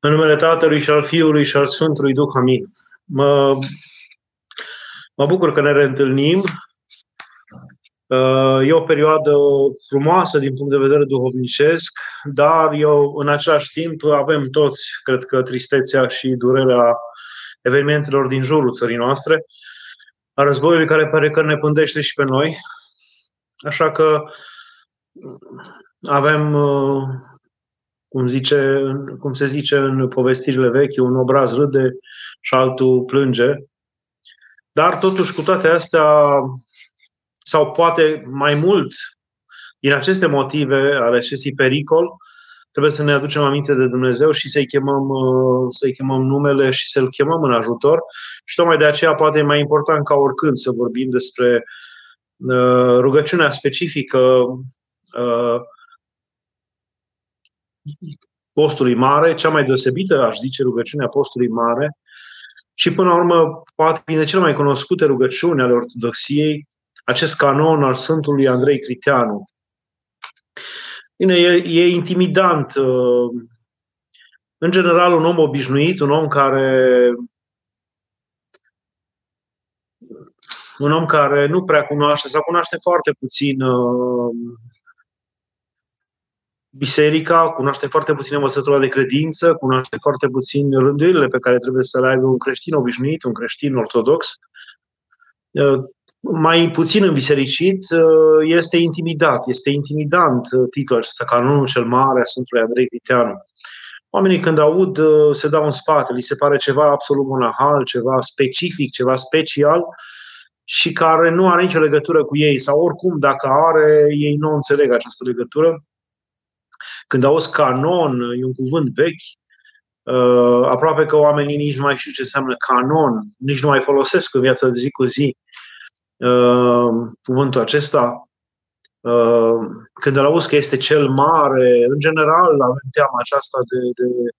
În numele Tatălui și al Fiului și al Sfântului Duh, amin. Mă, mă bucur că ne reîntâlnim. E o perioadă frumoasă din punct de vedere duhovnicesc, dar eu, în același timp, avem toți, cred că, tristețea și durerea evenimentelor din jurul țării noastre, a războiului care pare că ne pândește și pe noi. Așa că avem cum, zice, cum se zice în povestirile vechi, un obraz râde și altul plânge. Dar totuși cu toate astea, sau poate mai mult, din aceste motive ale acestui pericol, trebuie să ne aducem aminte de Dumnezeu și să-i chemăm, să-i chemăm numele și să-L chemăm în ajutor. Și tocmai de aceea poate e mai important ca oricând să vorbim despre uh, rugăciunea specifică uh, postului mare, cea mai deosebită, aș zice, rugăciunea postului mare, și până la urmă, poate bine cel mai cunoscute rugăciuni ale Ortodoxiei, acest canon al Sfântului Andrei Criteanu. Bine, e, e intimidant. Uh, în general, un om obișnuit, un om care un om care nu prea cunoaște sau cunoaște foarte puțin uh, biserica, cunoaște foarte puțin învățătura de credință, cunoaște foarte puțin rânduielile pe care trebuie să le aibă un creștin obișnuit, un creștin ortodox. Uh, mai puțin înbisericit, uh, este intimidat, este intimidant uh, titlul acesta, canonul cel mare a Sfântului Andrei Viteanu. Oamenii când aud se dau în spate, li se pare ceva absolut monahal, ceva specific, ceva special și care nu are nicio legătură cu ei sau oricum dacă are, ei nu înțeleg această legătură când auzi canon, e un cuvânt vechi, uh, aproape că oamenii nici nu mai știu ce înseamnă canon, nici nu mai folosesc în viața de zi cu zi uh, cuvântul acesta. Uh, când îl auzi că este cel mare, în general avem teama aceasta de, de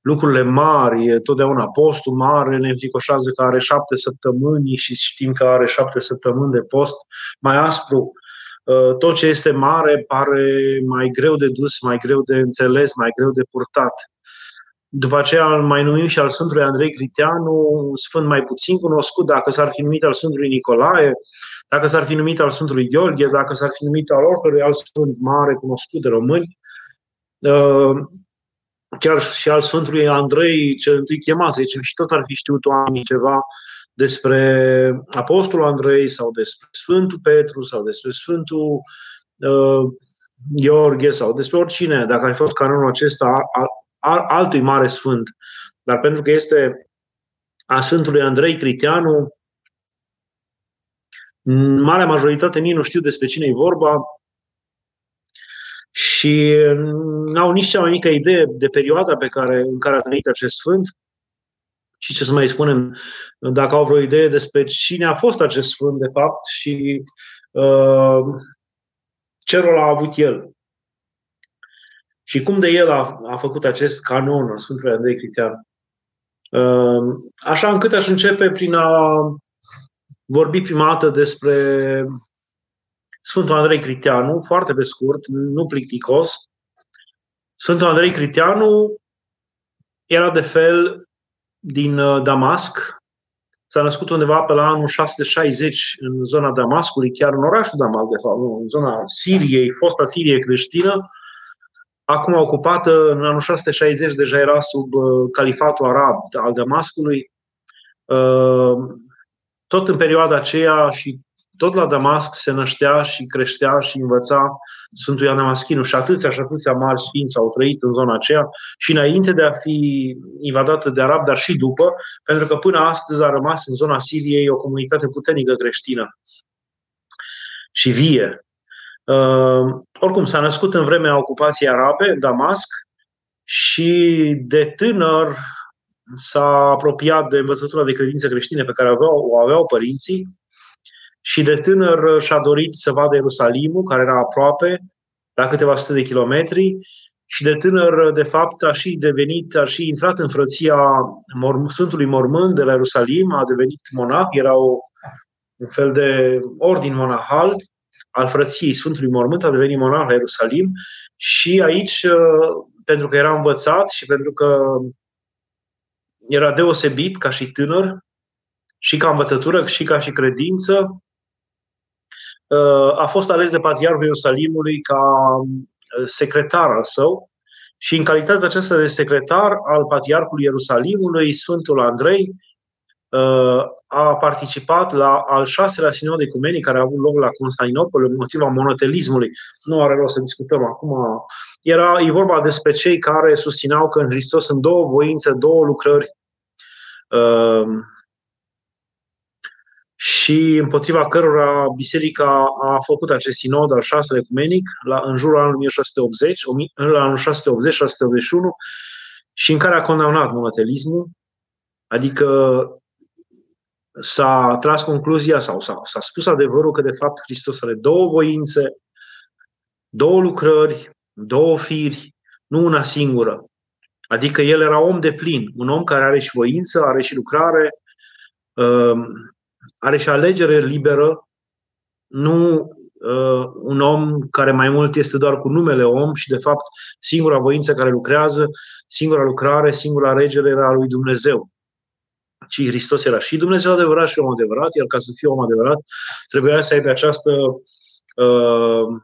lucrurile mari, totdeauna postul mare ne înfricoșează că are șapte săptămâni și știm că are șapte săptămâni de post mai aspru. Uh, tot ce este mare pare mai greu de dus, mai greu de înțeles, mai greu de purtat. După aceea îl mai numim și al Sfântului Andrei Criteanu, un sfânt mai puțin cunoscut, dacă s-ar fi numit al Sfântului Nicolae, dacă s-ar fi numit al Sfântului Gheorghe, dacă s-ar fi numit al oricărui alt sfânt mare cunoscut de români. Uh, chiar și al Sfântului Andrei, cel întâi chemat, să zicem, și tot ar fi știut oamenii ceva despre Apostolul Andrei sau despre Sfântul Petru sau despre Sfântul uh, Gheorghe sau despre oricine, dacă ar fi fost canonul acesta al, al, altui mare sfânt. Dar pentru că este a Sfântului Andrei Critianu, marea majoritate nici nu știu despre cine e vorba și n-au nici cea mai mică idee de perioada pe care, în care a trăit acest sfânt și ce să mai spunem, dacă au vreo idee despre cine a fost acest sfânt, de fapt, și uh, ce rol a avut el. Și cum de el a, a făcut acest canon al Sfântului Andrei Critean. Uh, așa încât aș începe prin a vorbi prima dată despre Sfântul Andrei Criteanu, foarte pe scurt, nu plicticos. Sfântul Andrei Criteanu era de fel din uh, Damasc. S-a născut undeva pe la anul 660 în zona Damascului, chiar în orașul Damasc, de fapt, în zona Siriei, fosta Sirie creștină. Acum ocupată, în anul 660 deja era sub uh, califatul arab al Damascului. Uh, tot în perioada aceea și tot la Damasc se năștea și creștea și învăța Sfântul Ioan Damaschinu și atâția și atâția mari sfinți au trăit în zona aceea și înainte de a fi invadată de arab, dar și după, pentru că până astăzi a rămas în zona Siriei o comunitate puternică creștină și vie. Uh, oricum, s-a născut în vremea ocupației arabe, Damasc, și de tânăr s-a apropiat de învățătura de credință creștine pe care aveau, o aveau părinții și de tânăr și-a dorit să vadă Ierusalimul, care era aproape, la câteva sute de kilometri, și de tânăr, de fapt, a și devenit, a și intrat în frăția Sfântului Mormânt de la Ierusalim, a devenit monah, era o, un fel de ordin monahal al frăției Sfântului Mormânt, a devenit monah la Ierusalim și aici, pentru că era învățat și pentru că era deosebit ca și tânăr, și ca învățătură, și ca și credință. Uh, a fost ales de Patriarhul Ierusalimului ca secretar al său și în calitatea aceasta de secretar al Patriarhului Ierusalimului, Sfântul Andrei uh, a participat la al șaselea sinod ecumenic care a avut loc la Constantinopol în motiva monotelismului. Nu are rost să discutăm acum. Era, e vorba despre cei care susțineau că în Hristos sunt două voințe, două lucrări uh, și împotriva cărora biserica a făcut acest sinod al șaselea ecumenic la, în jurul anului 1680, în anul 680-681 și în care a condamnat monotelismul, adică s-a tras concluzia sau s-a, s-a spus adevărul că de fapt Hristos are două voințe, două lucrări, două firi, nu una singură. Adică el era om de plin, un om care are și voință, are și lucrare, um, are și alegere liberă, nu uh, un om care mai mult este doar cu numele om și, de fapt, singura voință care lucrează, singura lucrare, singura alegere era a lui Dumnezeu. Ci Hristos era și Dumnezeu adevărat și om adevărat, iar ca să fie om adevărat, trebuia să aibă această uh,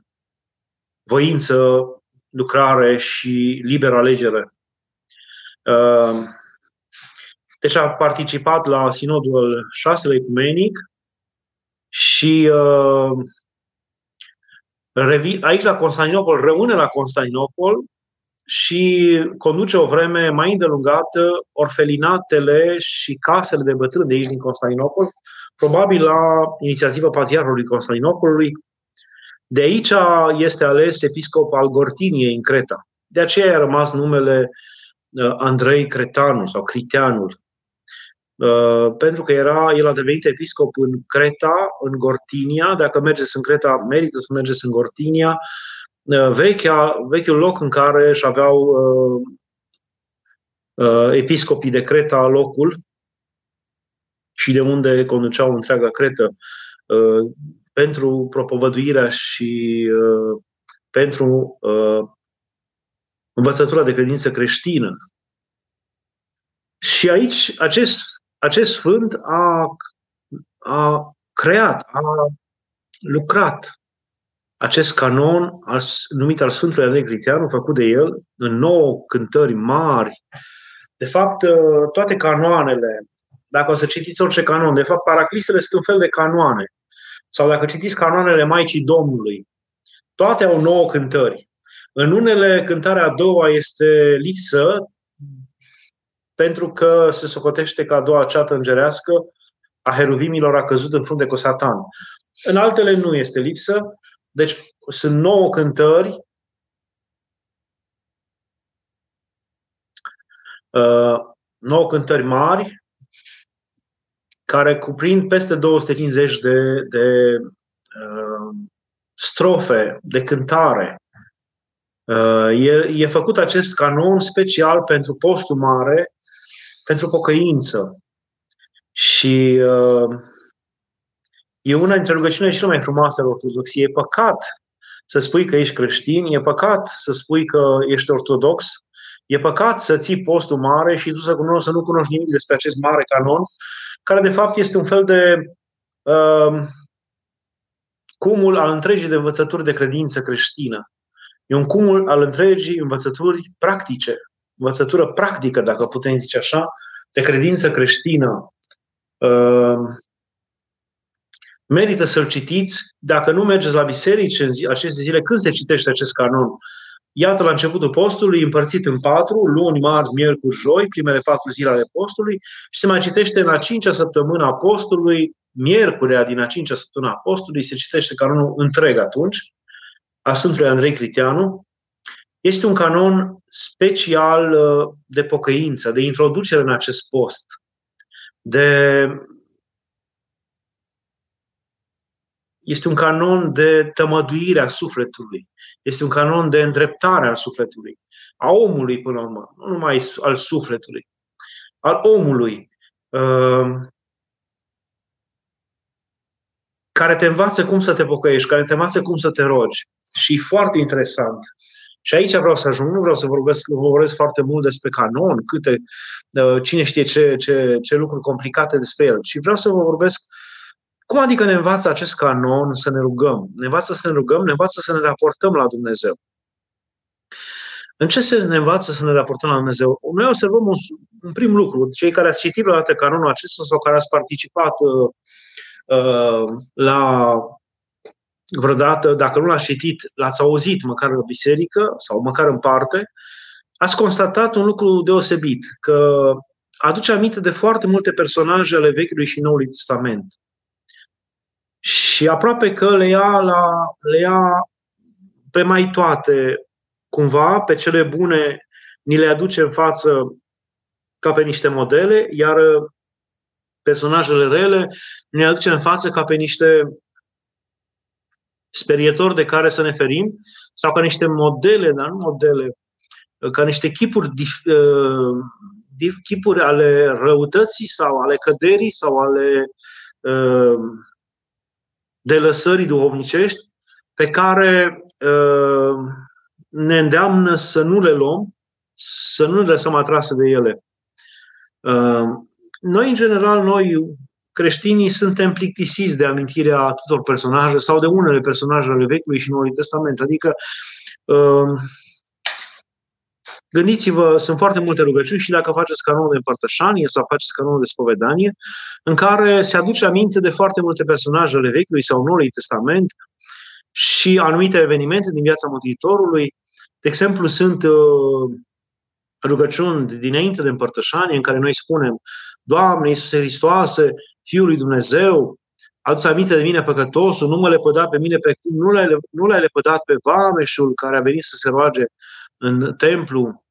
voință, lucrare și liberă alegere. Uh, deci a participat la sinodul șaselea ecumenic și uh, aici la Constantinopol, rămâne la Constantinopol și conduce o vreme mai îndelungată orfelinatele și casele de bătrâni de aici din Constantinopol, probabil la inițiativa Patriarhului Constantinopolului. De aici este ales episcop al Gortiniei în Creta. De aceea a rămas numele uh, Andrei Cretanul sau Criteanul. Uh, pentru că era, el a devenit episcop în Creta, în Gortinia. Dacă mergeți în Creta, merită să mergeți în Gortinia. Uh, vechea, vechiul loc în care își aveau uh, uh, episcopii de Creta locul și de unde conduceau întreaga Cretă uh, pentru propovăduirea și uh, pentru uh, învățătura de credință creștină. Și aici acest acest sfânt a, a creat, a lucrat acest canon al, numit al Sfântului Andrei Critianu, făcut de el, în nouă cântări mari. De fapt, toate canoanele, dacă o să citiți orice canon, de fapt, paraclisele sunt un fel de canoane. Sau dacă citiți canoanele Maicii Domnului, toate au nouă cântări. În unele, cântarea a doua este lipsă, pentru că se socotește că a doua ceată îngerească a heruvimilor a căzut în frunte cu Satan. În altele nu este lipsă, deci sunt nouă cântări uh, nouă cântări mari care cuprind peste 250 de, de uh, strofe de cântare. Uh, e, e făcut acest canon special pentru postul mare pentru pocăință. Și uh, e una dintre rugăciunile cele mai frumoase ale Ortodoxiei. E păcat să spui că ești creștin, e păcat să spui că ești ortodox, e păcat să ții postul mare și tu să, cunoști, să nu cunoști nimic despre acest mare canon, care de fapt este un fel de uh, cumul al întregii de învățături de credință creștină. E un cumul al întregii învățături practice învățătură practică, dacă putem zice așa, de credință creștină. Uh, merită să-l citiți. Dacă nu mergeți la biserici în aceste zile, când se citește acest canon? Iată la începutul postului, împărțit în patru, luni, marți, miercuri, joi, primele patru zile ale postului și se mai citește în a cincea săptămână a postului, miercurea din a cincea săptămână a postului, se citește canonul întreg atunci, a Sfântului Andrei Critianu, este un canon special uh, de pocăință, de introducere în acest post, de este un canon de tămăduire a sufletului, este un canon de îndreptare a sufletului, a omului până la urmă, nu numai al sufletului, al omului, uh, care te învață cum să te pocăiești, care te învață cum să te rogi. Și foarte interesant, Și aici vreau să ajung, nu vreau să vorbesc, vorbesc foarte mult despre canon, câte, uh, cine știe ce, ce, ce lucruri complicate despre el, ci vreau să vă vorbesc cum adică ne învață acest canon să ne rugăm? Ne învață să ne rugăm, ne învață să ne raportăm la Dumnezeu. În ce sens ne învață să ne raportăm la Dumnezeu? Noi observăm un, un prim lucru. Cei care ați citit vreodată canonul acesta sau care ați participat uh, uh, la vreodată, dacă nu l-ați citit, l-ați auzit măcar în biserică sau măcar în parte, ați constatat un lucru deosebit, că aduce aminte de foarte multe personaje ale Vechiului și Noului Testament. Și aproape că le ia, la, le ia pe mai toate, cumva, pe cele bune ni le aduce în față ca pe niște modele, iar personajele rele ne aduce în față ca pe niște sperietori de care să ne ferim sau ca niște modele, dar nu modele, ca niște chipuri, uh, chipuri ale răutății sau ale căderii sau ale uh, delăsării duhovnicești pe care uh, ne îndeamnă să nu le luăm, să nu ne lăsăm atrase de ele. Noi, în general, noi creștinii suntem plictisiți de amintirea atâtor personaje sau de unele personaje ale Vechiului și Noului Testament. Adică, um, gândiți-vă, sunt foarte multe rugăciuni și dacă faceți canonul de împărtășanie sau faceți canonul de spovedanie, în care se aduce aminte de foarte multe personaje ale Vechiului sau Noului Testament și anumite evenimente din viața Mântuitorului. De exemplu, sunt uh, rugăciuni dinainte de împărtășanie în care noi spunem Doamne Iisuse Hristoase, Fiul lui Dumnezeu, adu aminte de mine păcătosul, nu mă lepăda pe mine pe cum nu l-ai, nu l-ai lepădat pe vameșul care a venit să se roage în templu.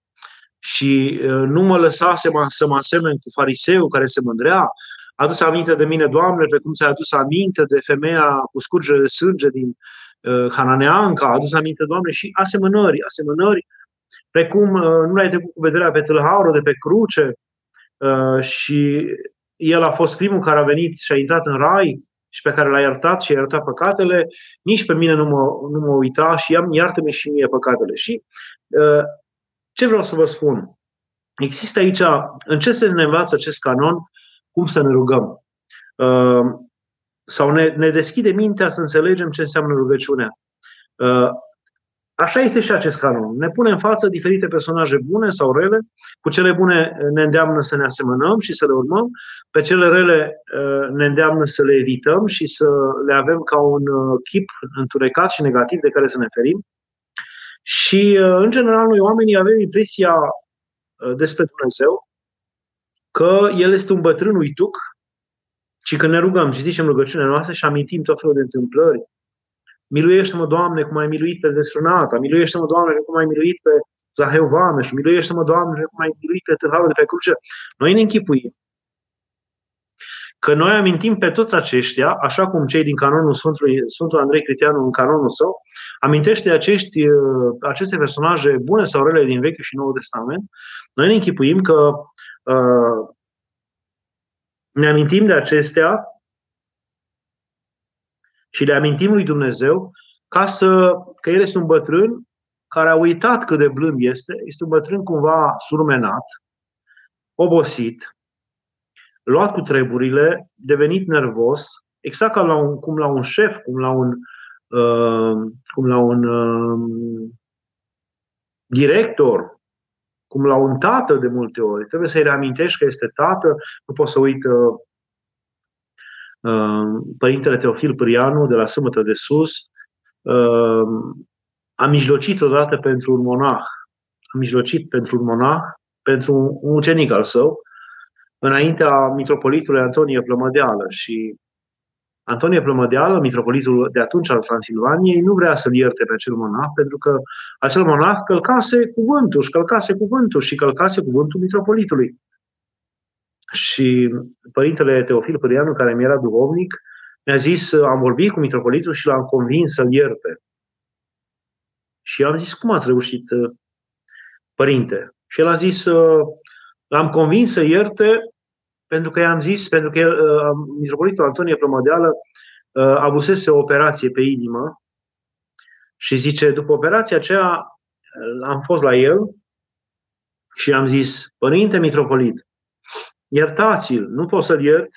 Și nu mă lăsa să mă, să mă asemeni cu fariseu care se mândrea, adus aminte de mine, Doamne, pe cum ți-ai adus aminte de femeia cu scurgere de sânge din uh, Hananeanca, adus aminte, Doamne, și asemănări, asemănări, precum uh, nu l-ai trecut cu vederea pe tâlhaurul de pe cruce uh, și el a fost primul care a venit și a intrat în rai și pe care l-a iertat și a iertat păcatele, nici pe mine nu mă, nu mă uita și am iartă-mi și mie păcatele. Și uh, ce vreau să vă spun? Există aici, în ce se ne învață acest canon, cum să ne rugăm. Uh, sau ne, ne deschide mintea să înțelegem ce înseamnă rugăciunea. Uh, Așa este și acest canon. Ne pune în față diferite personaje bune sau rele. Cu cele bune ne îndeamnă să ne asemănăm și să le urmăm. Pe cele rele uh, ne îndeamnă să le evităm și să le avem ca un uh, chip întunecat și negativ de care să ne ferim. Și, uh, în general, noi oamenii avem impresia despre Dumnezeu că El este un bătrân uituc și când ne rugăm, citim rugăciunea noastră și amintim tot felul de întâmplări Miluiește-mă, Doamne, cum ai miluit pe desfrânata, miluiește-mă, Doamne, cum ai miluit pe Zaheu Vameș, miluiește-mă, Doamne, cum ai miluit pe târhavul de pe cruce. Noi ne închipuim că noi amintim pe toți aceștia, așa cum cei din canonul Sfântului, Sfântul Andrei Criteanu în canonul său, amintește acești, uh, aceste personaje bune sau rele din Vechiul și Noul Testament, noi ne închipuim că uh, ne amintim de acestea și le amintim lui Dumnezeu ca să, că El este un bătrân care a uitat cât de blând este, este un bătrân cumva surmenat, obosit, luat cu treburile, devenit nervos, exact ca la un, cum la un șef, cum la un, uh, cum la un uh, director, cum la un tată de multe ori. Trebuie să-i reamintești că este tată, nu poți să uită Uh, Părintele Teofil Pârianu de la Sâmbătă de Sus uh, a mijlocit odată pentru un monah, a mijlocit pentru un monah, pentru un ucenic al său, înaintea mitropolitului Antonie Plămădeală și Antonie Plămădeală, mitropolitul de atunci al Transilvaniei, nu vrea să-l ierte pe acel monah, pentru că acel monah călcase cuvântul, și călcase cuvântul și călcase cuvântul mitropolitului. Și părintele Teofil Părianu, care mi era duhovnic, mi-a zis, am vorbit cu mitropolitul și l-am convins să-l ierte. Și am zis, cum ați reușit, părinte? Și el a zis, l-am convins să ierte pentru că i-am zis, pentru că mitropolitul Antonie Plămădeală avusese o operație pe inimă și zice, după operația aceea am fost la el și am zis, Părinte Mitropolit, iertați-l, nu pot să-l iert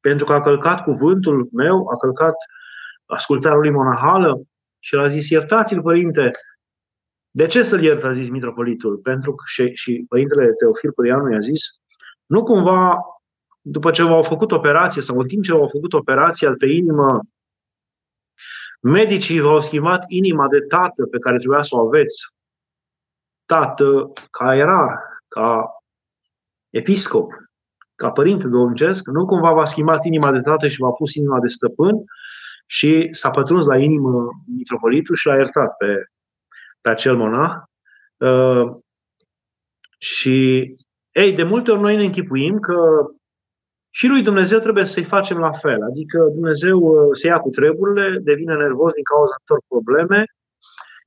pentru că a călcat cuvântul meu, a călcat ascultarea lui monahală și l-a zis, iertați-l, Părinte, de ce să-l iert, a zis mitropolitul? Pentru că și, și părintele Teofil Părianu i-a zis, nu cumva, după ce v-au făcut operație sau în timp ce v-au făcut operația pe inimă, medicii v-au schimbat inima de tată pe care trebuia să o aveți. Tată ca erar, ca episcop, ca părinte domnicesc, nu cumva v-a schimbat inima de tată și v-a pus inima de stăpân și s-a pătruns la inimă mitropolitul și l-a iertat pe, pe acel monah. Uh, și, ei, de multe ori noi ne închipuim că și lui Dumnezeu trebuie să-i facem la fel. Adică Dumnezeu uh, se ia cu treburile, devine nervos din cauza altor probleme,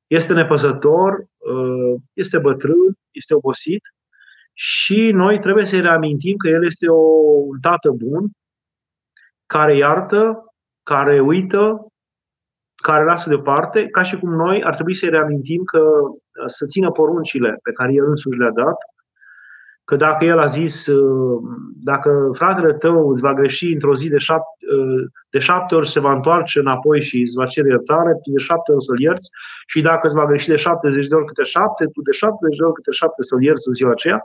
este nepăsător, uh, este bătrân, este obosit și noi trebuie să-i reamintim că El este o, un tată bun, care iartă, care uită, care lasă deoparte, ca și cum noi ar trebui să-i reamintim că uh, să țină poruncile pe care El însuși le-a dat, că dacă El a zis, uh, dacă fratele tău îți va greși într-o zi de șapte, uh, de șapte ori se va întoarce înapoi și îți va cere iertare, tu de șapte ori să-l ierți și dacă îți va greși de 70 de ori câte șapte, tu de 70 de ori câte șapte să-l ierți în ziua aceea.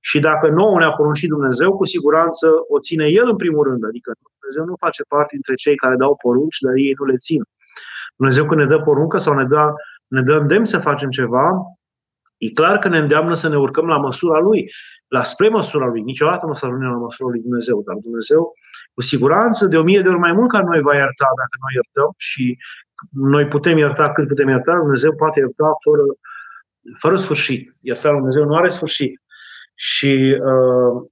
Și dacă nouă ne-a poruncit Dumnezeu, cu siguranță o ține El în primul rând. Adică Dumnezeu nu face parte dintre cei care dau porunci, dar ei nu le țin. Dumnezeu când ne dă poruncă sau ne dă, ne dă îndemn să facem ceva, e clar că ne îndeamnă să ne urcăm la măsura Lui, la spre măsura Lui. Niciodată nu o să ajungem la măsura Lui Dumnezeu, dar Dumnezeu cu siguranță de o mie de ori mai mult ca noi va ierta dacă noi iertăm și noi putem ierta cât putem ierta, Dumnezeu poate ierta fără, fără sfârșit. Iertarea Lui Dumnezeu nu are sfârșit. Și uh,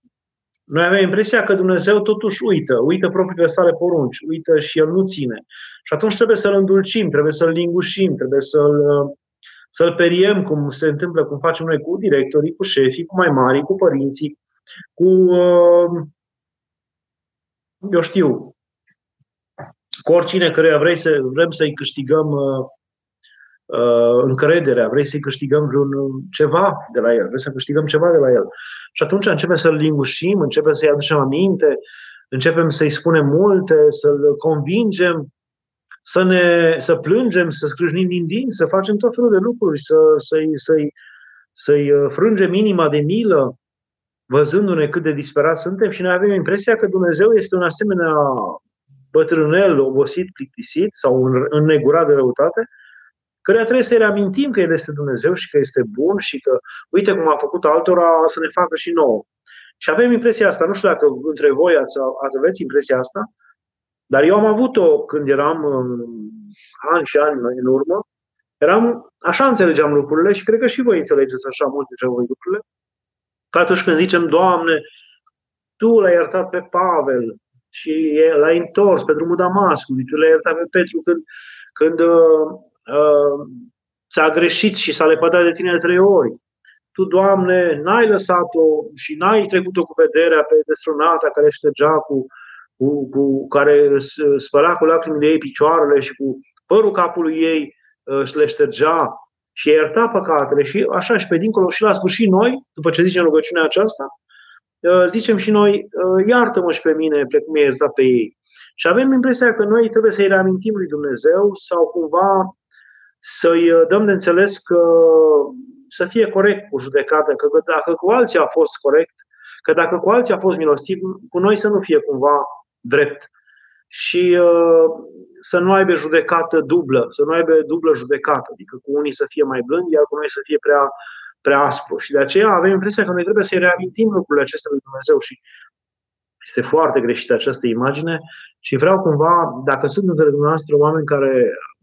noi avem impresia că Dumnezeu totuși uită, uită propriile sale porunci, uită și El nu ține. Și atunci trebuie să-L îndulcim, trebuie să-L lingușim, trebuie să-L, să-L periem, cum se întâmplă, cum facem noi cu directorii, cu șefii, cu mai mari, cu părinții, cu, eu știu, cu oricine care vrei să, vrem să-i câștigăm uh, încrederea, vrei să-i câștigăm vreun ceva de la el, vrei să câștigăm ceva de la el. Și atunci începem să-l lingușim, începem să-i aducem aminte, începem să-i spunem multe, să-l convingem, să, ne, să plângem, să scrâșnim din dinți, să facem tot felul de lucruri, să, să-i, să-i, să-i uh, frângem inima de milă, văzându-ne cât de disperați suntem și noi avem impresia că Dumnezeu este un asemenea bătrânel, obosit, plictisit sau înnegurat de răutate, care trebuie să-i reamintim că El este Dumnezeu și că este bun și că, uite cum a făcut altora, să ne facă și nouă. Și avem impresia asta, nu știu dacă între voi ați, ați aveți impresia asta, dar eu am avut-o când eram ani și ani în urmă. Eram, așa înțelegeam lucrurile și cred că și voi înțelegeți așa mult dintre voi lucrurile. Că atunci când zicem, Doamne, Tu l-ai iertat pe Pavel și l-ai întors pe drumul Damascului, Tu l-ai iertat pe Petru când, când uh, uh, ți-a greșit și s-a lepădat de tine de trei ori. Tu, Doamne, n-ai lăsat-o și n-ai trecut-o cu vederea pe destrunata care ștergea cu, cu, cu care spăla cu lacrimile ei picioarele și cu părul capului ei uh, și le ștergea și ierta păcatele și așa și pe dincolo și la sfârșit noi, după ce zicem rugăciunea aceasta, uh, zicem și noi, uh, iartă-mă și pe mine precum i-a iertat pe ei. Și avem impresia că noi trebuie să-i reamintim lui Dumnezeu sau cumva să-i dăm de înțeles că să fie corect cu judecată, că dacă cu alții a fost corect, că dacă cu alții a fost milostiv, cu noi să nu fie cumva drept. Și uh, să nu aibă judecată dublă, să nu aibă dublă judecată, adică cu unii să fie mai blând, iar cu noi să fie prea, prea aspru. Și de aceea avem impresia că noi trebuie să-i reamintim lucrurile acestea lui Dumnezeu și este foarte greșită această imagine. Și vreau cumva, dacă sunt între dumneavoastră oameni care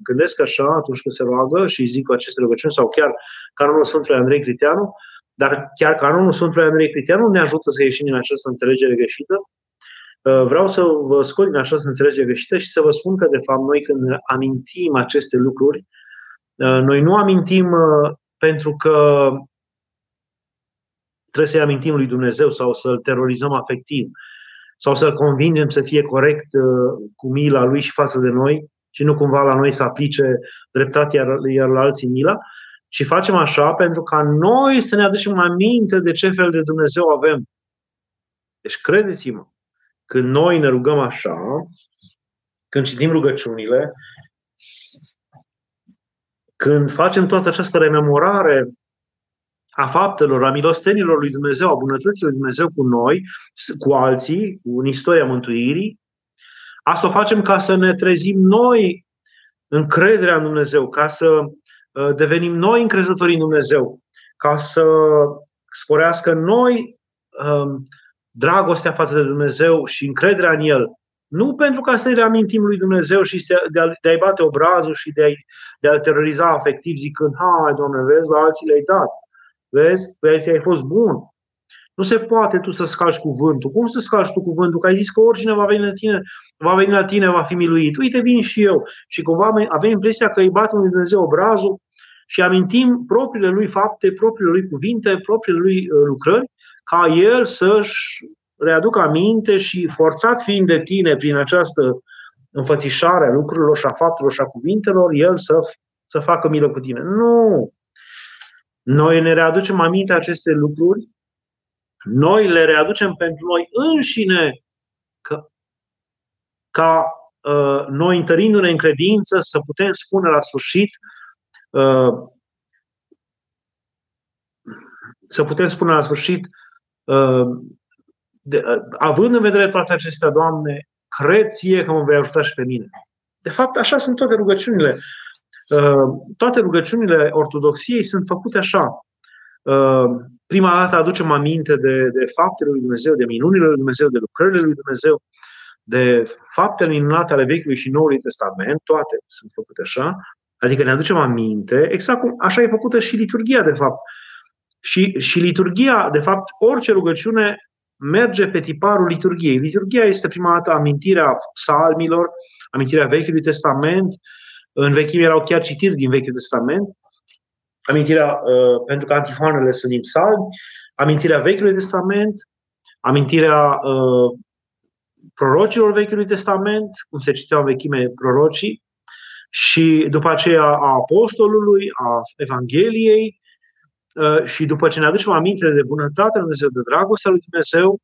gândesc așa atunci când se roagă și zic aceste rugăciuni sau chiar canonul Sfântului Andrei Criteanu, dar chiar canonul Sfântului Andrei Criteanu ne ajută să ieșim din această înțelegere greșită, Uh, vreau să vă scot din această înțelegere greșită și să vă spun că, de fapt, noi când amintim aceste lucruri, uh, noi nu amintim uh, pentru că trebuie să-i amintim lui Dumnezeu sau să-l terorizăm afectiv sau să-l convingem să fie corect cu mila lui și față de noi și nu cumva la noi să aplice dreptatea, iar la alții mila, ci facem așa pentru ca noi să ne aducem aminte de ce fel de Dumnezeu avem. Deci credeți-mă, când noi ne rugăm așa, când citim rugăciunile, când facem toată această rememorare a faptelor, a milostenilor lui Dumnezeu, a bunătății lui Dumnezeu cu noi, cu alții, în istoria mântuirii, asta o facem ca să ne trezim noi încrederea în Dumnezeu, ca să uh, devenim noi încrezători în Dumnezeu, ca să sporească noi um, dragostea față de Dumnezeu și încrederea în El. Nu pentru ca să-i reamintim lui Dumnezeu și de, a, de a-i bate obrazul și de a-i, de a teroriza afectiv zicând, hai, Doamne, vezi, la alții le-ai dat. Vezi, pe aici ai fost bun. Nu se poate tu să scalci cuvântul. Cum să scalci tu cuvântul? Că ai zis că oricine va veni la tine, va veni la tine, va fi miluit. Uite, vin și eu. Și cumva avem impresia că îi batem lui Dumnezeu obrazul și amintim propriile lui fapte, propriile lui cuvinte, propriile lui uh, lucrări, ca el să-și readucă aminte și forțat fiind de tine prin această înfățișare a lucrurilor și a faptelor și a cuvintelor, el să, să facă milă cu tine. Nu! Noi ne readucem aminte aceste lucruri, noi le readucem pentru noi înșine că, ca uh, noi întărindu-ne în credință să putem spune la sfârșit uh, să putem spune la sfârșit uh, de, uh, având în vedere toate acestea, Doamne, cred ție că mă vei ajuta și pe mine. De fapt, așa sunt toate rugăciunile. Uh, toate rugăciunile ortodoxiei sunt făcute așa. Uh, prima dată aducem aminte de, de faptele lui Dumnezeu, de minunile lui Dumnezeu, de lucrările lui Dumnezeu, de faptele minunate ale Vechiului și Noului Testament, toate sunt făcute așa, adică ne aducem aminte, exact cum așa e făcută și liturgia, de fapt. Și, și liturgia, de fapt, orice rugăciune merge pe tiparul liturgiei. Liturgia este prima dată amintirea psalmilor, amintirea Vechiului Testament, în vechime erau chiar citiri din Vechiul Testament, amintirea, uh, pentru că antifoanele sunt din psalmi, amintirea Vechiului Testament, amintirea uh, prorocilor Vechiului Testament, cum se citeau în vechime prorocii, și după aceea a apostolului, a Evangheliei, uh, și după ce ne aducem aminte de bunătatea lui Dumnezeu, de dragostea lui Dumnezeu,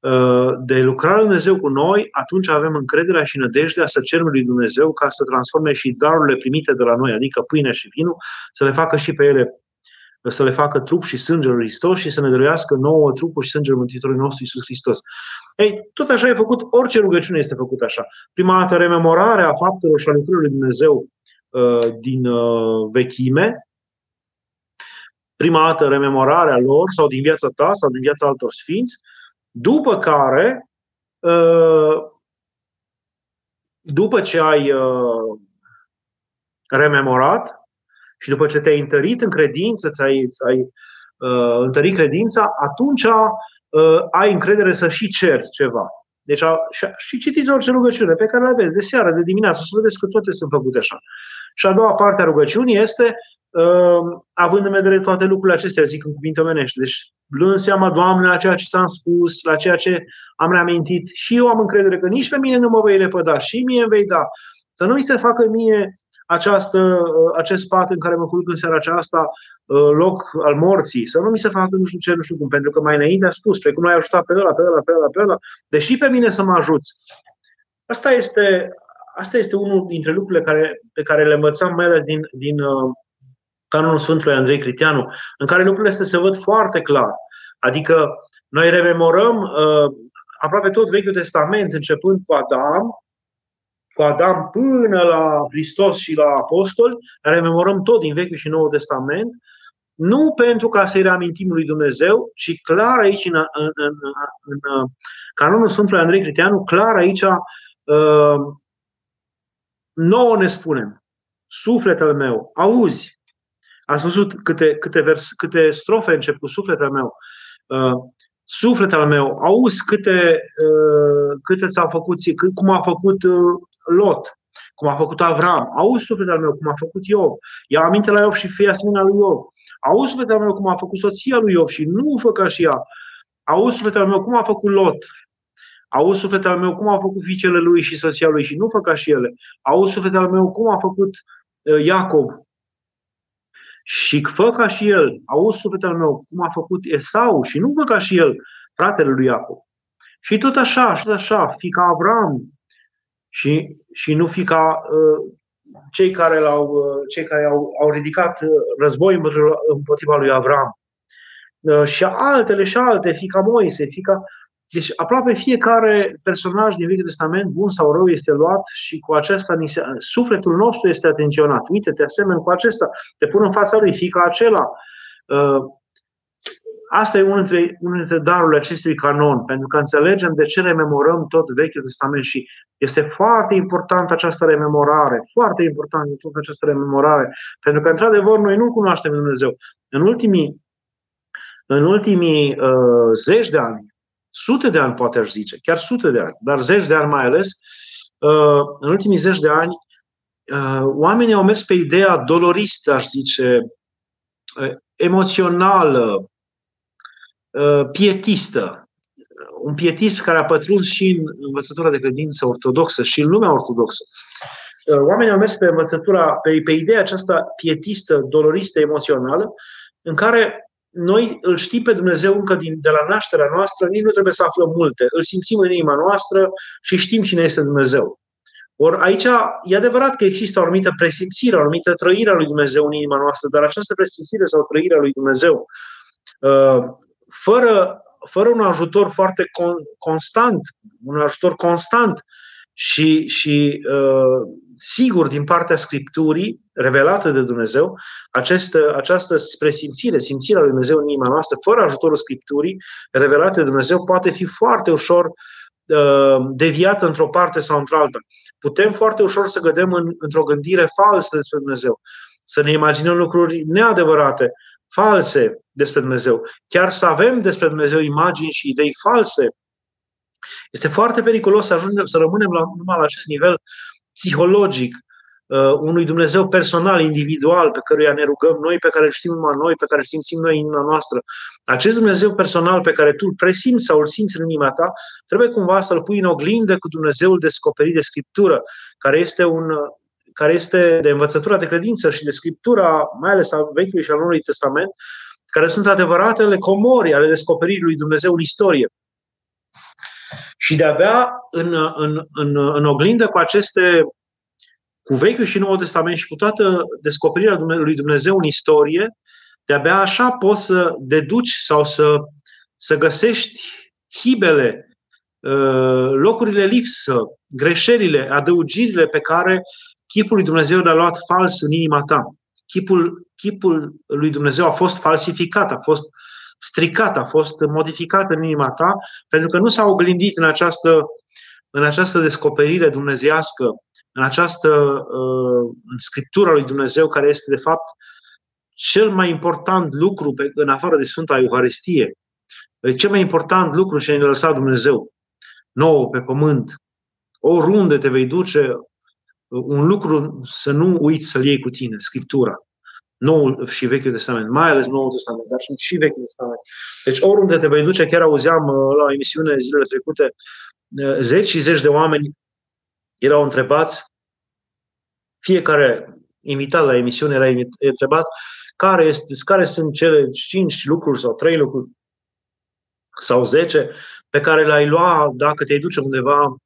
Uh, de lucrarea lui Dumnezeu cu noi, atunci avem încrederea și nădejdea să cerem lui Dumnezeu ca să transforme și darurile primite de la noi, adică pâinea și vinul, să le facă și pe ele, să le facă trup și sângele lui Hristos și să ne dăruiască nouă trupul și sângele Mântuitorului nostru Iisus Hristos. Ei, tot așa e făcut, orice rugăciune este făcută așa. Prima dată rememorarea faptelor și a lucrurilor lui Dumnezeu uh, din uh, vechime, prima dată rememorarea lor sau din viața ta sau din viața altor sfinți, după care, uh, după ce ai uh, rememorat și după ce te-ai întărit în credință, ți-ai, ți-ai uh, întărit credința, atunci ai încredere să și ceri ceva. Deci, și citiți orice rugăciune pe care le aveți, de seară, de dimineață, să vedeți că toate sunt făcute așa. Și a doua parte a rugăciunii este uh, având în vedere toate lucrurile acestea, zic în cuvinte omenești. Deci, luând seama, Doamne, la ceea ce ți-am spus, la ceea ce am reamintit, și eu am încredere că nici pe mine nu mă vei lepăda, și mie îmi vei da. Să nu mi se facă mie această, uh, acest pat în care mă culc în seara aceasta, uh, loc al morții, să nu mi se facă nu știu ce, nu știu cum, pentru că mai înainte a spus, pe cum ai ajutat pe ăla, pe ăla, pe ăla, pe ăla, deși pe mine să mă ajuți. Asta este, asta este unul dintre lucrurile care, pe care le învățam mai ales din, din uh, canonul Sfântului Andrei Criteanu, în care lucrurile astea se văd foarte clar. Adică noi rememorăm uh, aproape tot Vechiul Testament, începând cu Adam, cu Adam până la Hristos și la Apostoli, rememorăm tot din Vechiul și Noul Testament, nu pentru ca să-i reamintim lui Dumnezeu, ci clar aici, în, în, în, în canonul Sfântului Andrei Criteanu, clar aici, uh, nouă ne spunem, sufletul meu, auzi, Ați văzut câte, câte, vers, câte strofe încep cu sufletul meu. Uh, sufletul meu, auzi câte, uh, câte ți-au făcut, cum a făcut uh, Lot, cum a făcut Avram. Auzi sufletul meu, cum a făcut Iov. Ia aminte la Iov și fie asemenea lui Iov. Auzi sufletul meu, cum a făcut soția lui Iov și nu fă ca și ea. Auzi sufletul meu, cum a făcut Lot. Auzi sufletul meu, cum a făcut fiicele lui și soția lui și nu fă ca și ele. Auzi sufletul meu, cum a făcut uh, Iacov și fă ca și el, auzi sufletul meu, cum a făcut Esau și nu fă ca și el, fratele lui Iacob. Și tot așa, și tot așa, fica Avram și, și nu fica uh, cei care, l-au, uh, cei care au, au ridicat uh, război împotriva lui Avram. Uh, și altele și alte, fica Moise, fica... Deci aproape fiecare personaj din Vechiul Testament, bun sau rău, este luat și cu acesta sufletul nostru este atenționat. Uite, te asemeni cu acesta, te pun în fața lui, fica acela. Asta e unul dintre, unul dintre darurile acestui canon, pentru că înțelegem de ce rememorăm tot Vechiul Testament și este foarte important această rememorare, foarte important tot această rememorare, pentru că, într-adevăr, noi nu cunoaștem Dumnezeu. În ultimii, în ultimii uh, zeci de ani, sute de ani poate aș zice, chiar sute de ani, dar zeci de ani mai ales, uh, în ultimii zeci de ani, uh, oamenii au mers pe ideea doloristă, aș zice, uh, emoțională, Uh, pietistă, un pietist care a pătruns și în învățătura de credință ortodoxă și în lumea ortodoxă. Uh, oamenii au mers pe învățătura, pe, pe ideea aceasta pietistă, doloristă, emoțională, în care noi îl știm pe Dumnezeu încă din, de la nașterea noastră, nici nu trebuie să aflăm multe. Îl simțim în inima noastră și știm cine este Dumnezeu. Ori aici e adevărat că există o anumită presimțire, o anumită trăire a lui Dumnezeu în inima noastră, dar această presimțire sau trăire a lui Dumnezeu uh, fără, fără un ajutor foarte con, constant, un ajutor constant și, și uh, sigur din partea Scripturii revelată de Dumnezeu, această, această presimțire, simțirea lui Dumnezeu în inima noastră, fără ajutorul Scripturii revelată de Dumnezeu, poate fi foarte ușor uh, deviată într-o parte sau într-alta. Putem foarte ușor să gădem în, într-o gândire falsă despre Dumnezeu, să ne imaginăm lucruri neadevărate, false despre Dumnezeu. Chiar să avem despre Dumnezeu imagini și idei false. Este foarte periculos să ajungem să rămânem la, numai la acest nivel psihologic, uh, unui Dumnezeu personal, individual, pe căruia ne rugăm noi, pe care îl știm numai noi, pe care îl simțim noi în inima noastră. Acest Dumnezeu personal pe care tu îl presimți sau îl simți în inima ta, trebuie cumva să-l pui în oglindă cu Dumnezeul descoperit de Scriptură, care este un, care este de învățătura de credință și de scriptura, mai ales a Vechiului și al Noului Testament, care sunt adevăratele comori ale descoperirii lui Dumnezeu în istorie. Și de-abia în, în, în, în oglindă cu aceste, cu Vechiul și Noul Testament și cu toată descoperirea lui Dumnezeu în istorie, de-abia așa poți să deduci sau să, să găsești hibele, uh, locurile lipsă, greșelile, adăugirile pe care chipul lui Dumnezeu le-a luat fals în inima ta. Chipul, chipul lui Dumnezeu a fost falsificat, a fost stricat, a fost modificat în inima ta, pentru că nu s-a oglindit în această, în această descoperire dumnezească, în această uh, în Scriptura lui Dumnezeu, care este, de fapt, cel mai important lucru pe, în afară de Sfânta Euharistie. Cel mai important lucru ce ne-a lăsat Dumnezeu nouă pe pământ. Oriunde te vei duce, un lucru să nu uiți să-l iei cu tine, Scriptura. Noul și Vechiul Testament, mai ales Noul Testament, dar și Vechiul Testament. Deci oriunde te vei duce, chiar auzeam uh, la o emisiune zilele trecute, uh, zeci și zeci de oameni erau întrebați, fiecare invitat la emisiune era întrebat care, este, care sunt cele cinci lucruri sau trei lucruri sau zece pe care le-ai lua dacă te duce undeva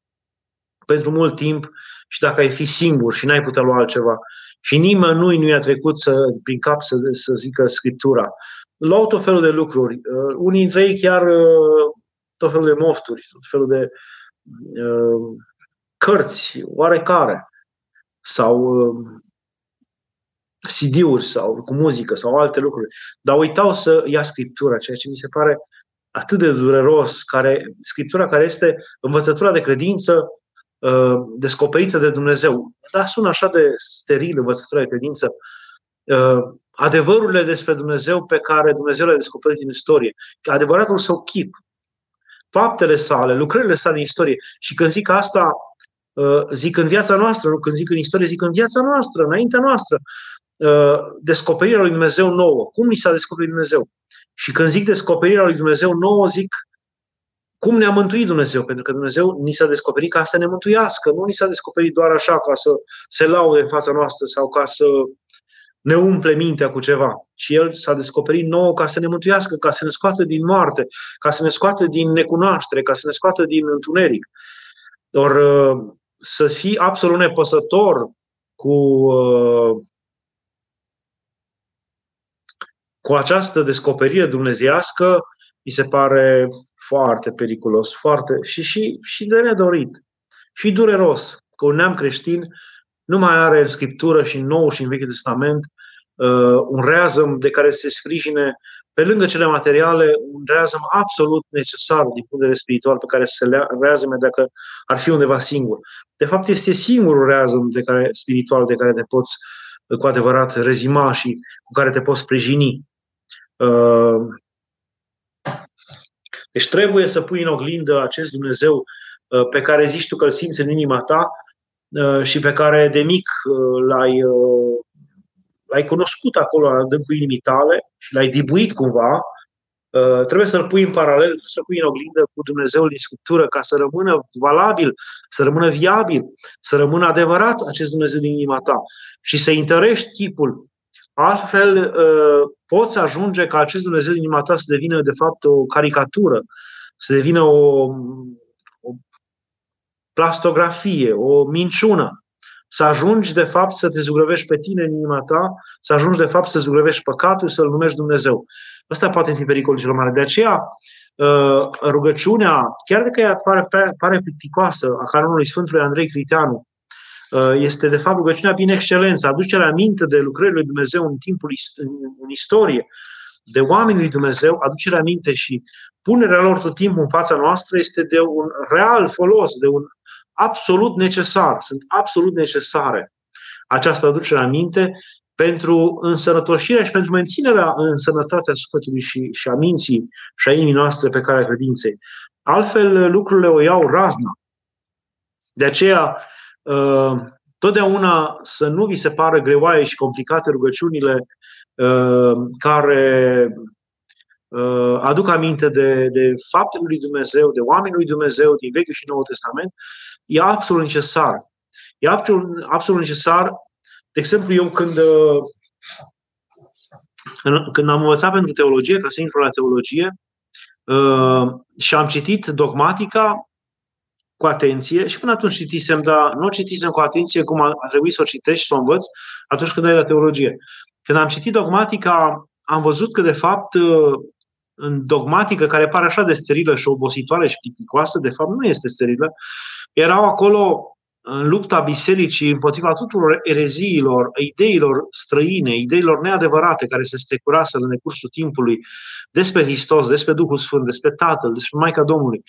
pentru mult timp și dacă ai fi singur și n-ai putea lua altceva. Și nimănui nu i-a trecut să, prin cap să, să zică Scriptura. Luau tot felul de lucruri. Uh, unii dintre ei chiar uh, tot felul de mofturi, tot felul de uh, cărți oarecare sau uh, CD-uri sau cu muzică sau alte lucruri. Dar uitau să ia Scriptura, ceea ce mi se pare atât de dureros, care, Scriptura care este învățătura de credință Uh, descoperită de Dumnezeu. Dar sună așa de steril învățătura de credință. Uh, adevărurile despre Dumnezeu pe care Dumnezeu le-a descoperit în istorie. Adevăratul său chip. Faptele sale, lucrările sale în istorie. Și când zic asta, uh, zic în viața noastră, nu când zic în istorie, zic în viața noastră, înaintea noastră. Descoperirea lui Dumnezeu nouă. Cum ni s-a descoperit Dumnezeu? Și când zic descoperirea lui Dumnezeu nouă, zic cum ne-a mântuit Dumnezeu? Pentru că Dumnezeu ni s-a descoperit ca să ne mântuiască, nu ni s-a descoperit doar așa ca să se laude în fața noastră sau ca să ne umple mintea cu ceva, ci El s-a descoperit nouă ca să ne mântuiască, ca să ne scoată din moarte, ca să ne scoată din necunoaștere, ca să ne scoată din întuneric. Or, să fii absolut nepăsător cu, cu această descoperire dumnezească, mi se pare foarte periculos, foarte și, și, și de nedorit, și dureros, că un neam creștin nu mai are în Scriptură și în Nou și în Vechiul Testament uh, un reazăm de care se sprijine pe lângă cele materiale, un reazăm absolut necesar din punct de vedere spiritual pe care să se reazăme dacă ar fi undeva singur. De fapt, este singurul reazăm de care, spiritual de care te poți uh, cu adevărat rezima și cu care te poți sprijini. Uh, deci trebuie să pui în oglindă acest Dumnezeu uh, pe care zici tu că îl simți în inima ta uh, și pe care de mic uh, l-ai, l-ai cunoscut acolo în adâncul inimii tale și l-ai dibuit cumva, trebuie să-l pui în paralel, să pui în oglindă cu Dumnezeul din Scriptură ca să rămână valabil, să rămână viabil, să rămână adevărat acest Dumnezeu din inima ta. Și să întărești chipul Altfel, uh, poți ajunge ca acest Dumnezeu din inima ta să devină, de fapt, o caricatură, să devină o, o plastografie, o minciună. Să ajungi, de fapt, să te zugrăvești pe tine în inima ta, să ajungi, de fapt, să zugrăvești păcatul, să-L numești Dumnezeu. Ăsta poate fi pericolul cel mare. De aceea, uh, rugăciunea, chiar dacă ea pare, pare plicticoasă, a canonului Sfântului Andrei Criteanu, Uh, este de fapt rugăciunea prin excelență, aducerea aminte de lucrările lui Dumnezeu în timpul în istorie, de oamenii lui Dumnezeu, aducerea aminte și punerea lor tot timpul în fața noastră este de un real folos, de un absolut necesar. Sunt absolut necesare această aducere aminte pentru însănătoșirea și pentru menținerea în sănătatea sufletului și, și a minții și a inimii noastre pe care credinței. Altfel, lucrurile o iau razna. De aceea, Uh, totdeauna să nu vi se pară greoaie și complicate rugăciunile uh, care uh, aduc aminte de, de faptele lui Dumnezeu, de oamenii lui Dumnezeu din Vechiul și Noul Testament, e absolut necesar. E absolut, absolut necesar. De exemplu, eu când, când am învățat pentru teologie, ca să intru la teologie, și am citit dogmatica, cu atenție și până atunci citisem, dar nu citisem cu atenție cum a, trebuit să o citești și să o învăț atunci când ai la teologie. Când am citit dogmatica, am văzut că, de fapt, în dogmatică, care pare așa de sterilă și obositoare și plicticoasă, de fapt nu este sterilă, erau acolo în lupta bisericii împotriva tuturor ereziilor, ideilor străine, ideilor neadevărate care se strecuraseră în decursul timpului despre Hristos, despre Duhul Sfânt, despre Tatăl, despre Maica Domnului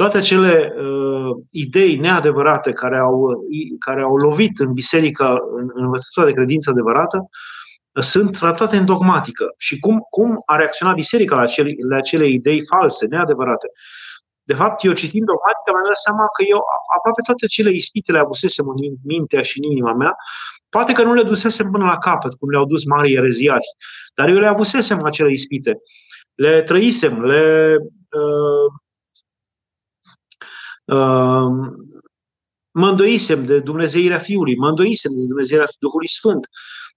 toate acele uh, idei neadevărate care au, care au lovit în biserică, în, în învățătura de credință adevărată, uh, sunt tratate în dogmatică. Și cum, cum a reacționat biserica la acele, la acele idei false, neadevărate. De fapt, eu citind dogmatica mi-am dat seama că eu aproape toate cele ispite le avusesem în mintea și în inima mea, poate că nu le dusesem până la capăt, cum le-au dus mari ereziari, dar eu le avusesem acele ispite. Le trăisem, le uh, mă îndoisem de Dumnezeirea Fiului, mă îndoisem de Dumnezeirea Duhului Sfânt,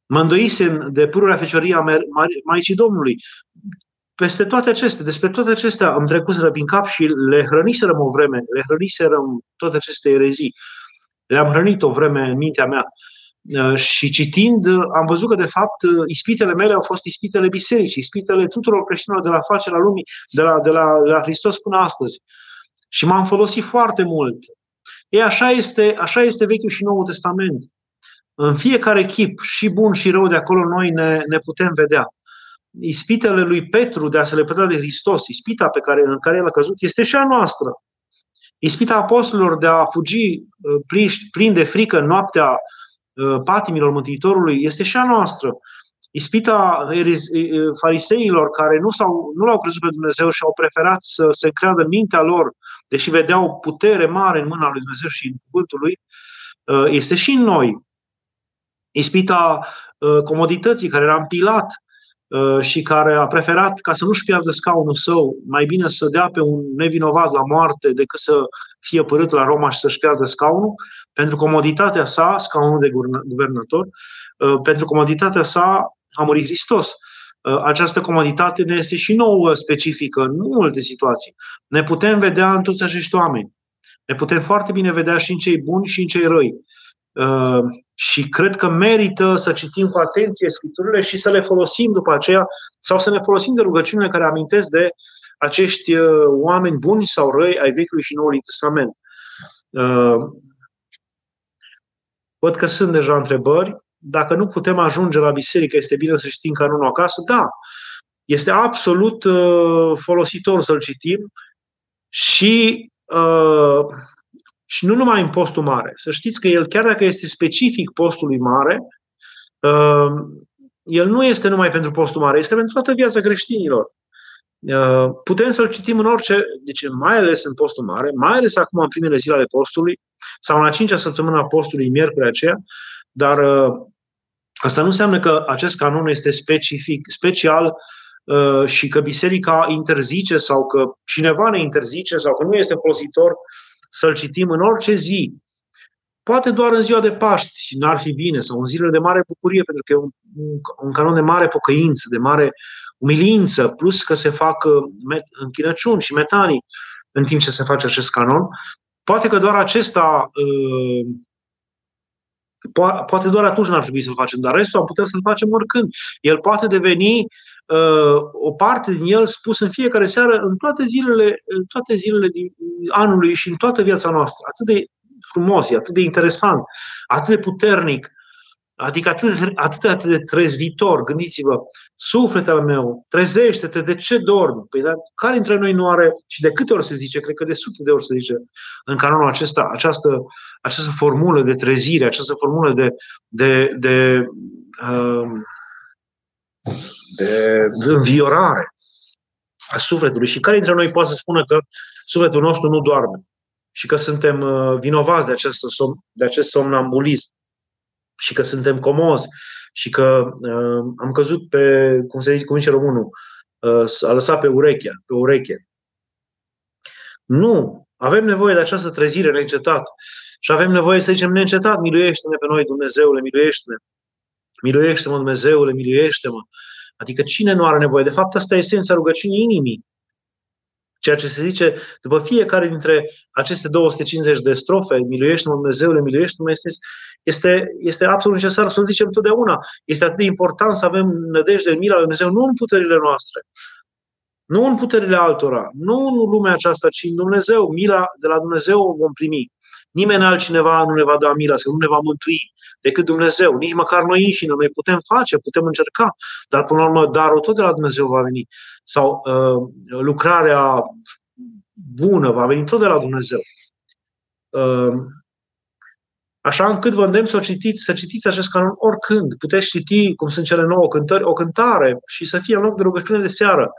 mă îndoisem de pururea fecioria Maicii Domnului. Peste toate acestea, despre toate acestea îmi trecuseră prin cap și le hrăniserăm o vreme, le hrăniserăm toate aceste erezii. Le-am hrănit o vreme în mintea mea. Uh, și citind, am văzut că, de fapt, ispitele mele au fost ispitele bisericii, ispitele tuturor creștinilor de la facerea lumii, de la, de la, de la Hristos până astăzi. Și m-am folosit foarte mult. E așa este, așa este Vechiul și Noul Testament. În fiecare chip, și bun și rău de acolo, noi ne, ne putem vedea. Ispitele lui Petru de a se lepăda de Hristos, ispita pe care, în care el a căzut, este și a noastră. Ispita apostolilor de a fugi uh, plin de frică în noaptea uh, patimilor Mântuitorului este și a noastră ispita fariseilor care nu, s-au, nu l-au crezut pe Dumnezeu și au preferat să se creadă în mintea lor, deși vedeau putere mare în mâna lui Dumnezeu și în cuvântul lui, uh, este și în noi. Ispita uh, comodității care era împilat uh, și care a preferat ca să nu-și piardă scaunul său, mai bine să dea pe un nevinovat la moarte decât să fie părât la Roma și să-și piardă scaunul, pentru comoditatea sa, scaunul de guvernator, pentru comoditatea sa a murit Hristos. Această comoditate ne este și nouă specifică în multe situații. Ne putem vedea în toți acești oameni. Ne putem foarte bine vedea și în cei buni și în cei răi. Și cred că merită să citim cu atenție scripturile și să le folosim după aceea sau să ne folosim de rugăciunile care amintesc de acești oameni buni sau răi ai Vechiului și Noului Testament. Văd că sunt deja întrebări. Dacă nu putem ajunge la biserică, este bine să știm canonul acasă? Da. Este absolut uh, folositor să-l citim și, uh, și nu numai în postul mare. Să știți că el, chiar dacă este specific postului mare, uh, el nu este numai pentru postul mare, este pentru toată viața creștinilor. Uh, putem să-l citim în orice, deci mai ales în postul mare, mai ales acum în primele zile ale postului, sau în a cincea săptămână a postului, miercuri aceea, dar uh, asta nu înseamnă că acest canon este specific, special uh, și că biserica interzice sau că cineva ne interzice sau că nu este folositor să-l citim în orice zi. Poate doar în ziua de Paști n-ar fi bine sau în zilele de mare bucurie, pentru că e un, un, un canon de mare pocăință, de mare umilință, plus că se fac uh, închinăciuni și metanii în timp ce se face acest canon. Poate că doar acesta, uh, poate doar atunci n-ar trebui să-l facem, dar restul am putea să-l facem oricând. El poate deveni uh, o parte din el spus în fiecare seară în toate zilele, în toate zilele din anului și în toată viața noastră. Atât de frumos, atât de interesant, atât de puternic Adică atât, atât, atât de trezvitor, gândiți-vă, sufletul meu, trezește-te, de ce dormi? Păi, dar care dintre noi nu are, și de câte ori se zice, cred că de sute de ori se zice în canonul acesta, această, această formulă de trezire, această formulă de, de, de, um, de, de înviorare a sufletului. Și care dintre noi poate să spună că sufletul nostru nu doarme și că suntem uh, vinovați de acest, som, de acest somnambulism? și că suntem comozi și că uh, am căzut pe, cum se zice, cum zice românul, uh, a lăsat pe ureche, pe ureche. Nu. Avem nevoie de această trezire neîncetat. Și avem nevoie să zicem neîncetat, miluiește-ne pe noi, Dumnezeule, miluiește-ne. Miluiește-mă, Dumnezeule, miluiește-mă. Adică cine nu are nevoie? De fapt, asta e esența rugăciunii inimii. Ceea ce se zice după fiecare dintre aceste 250 de strofe, miluiește-mă Dumnezeule, miluiește-mă, este, este, este absolut necesar să-l zicem totdeauna. Este atât de important să avem nădejde în mila lui Dumnezeu, nu în puterile noastre, nu în puterile altora, nu în lumea aceasta, ci în Dumnezeu. Mila de la Dumnezeu o vom primi. Nimeni altcineva nu ne va da mila, să nu ne va mântui decât Dumnezeu. Nici măcar noi înșine. Noi putem face, putem încerca, dar până la urmă darul tot de la Dumnezeu va veni. Sau uh, lucrarea bună va veni tot de la Dumnezeu. Uh, Așa încât vă îndemn să citiți, să citiți acest canon oricând. Puteți citi, cum sunt cele nouă cântări, o cântare și să fie în loc de rugăciune de seară.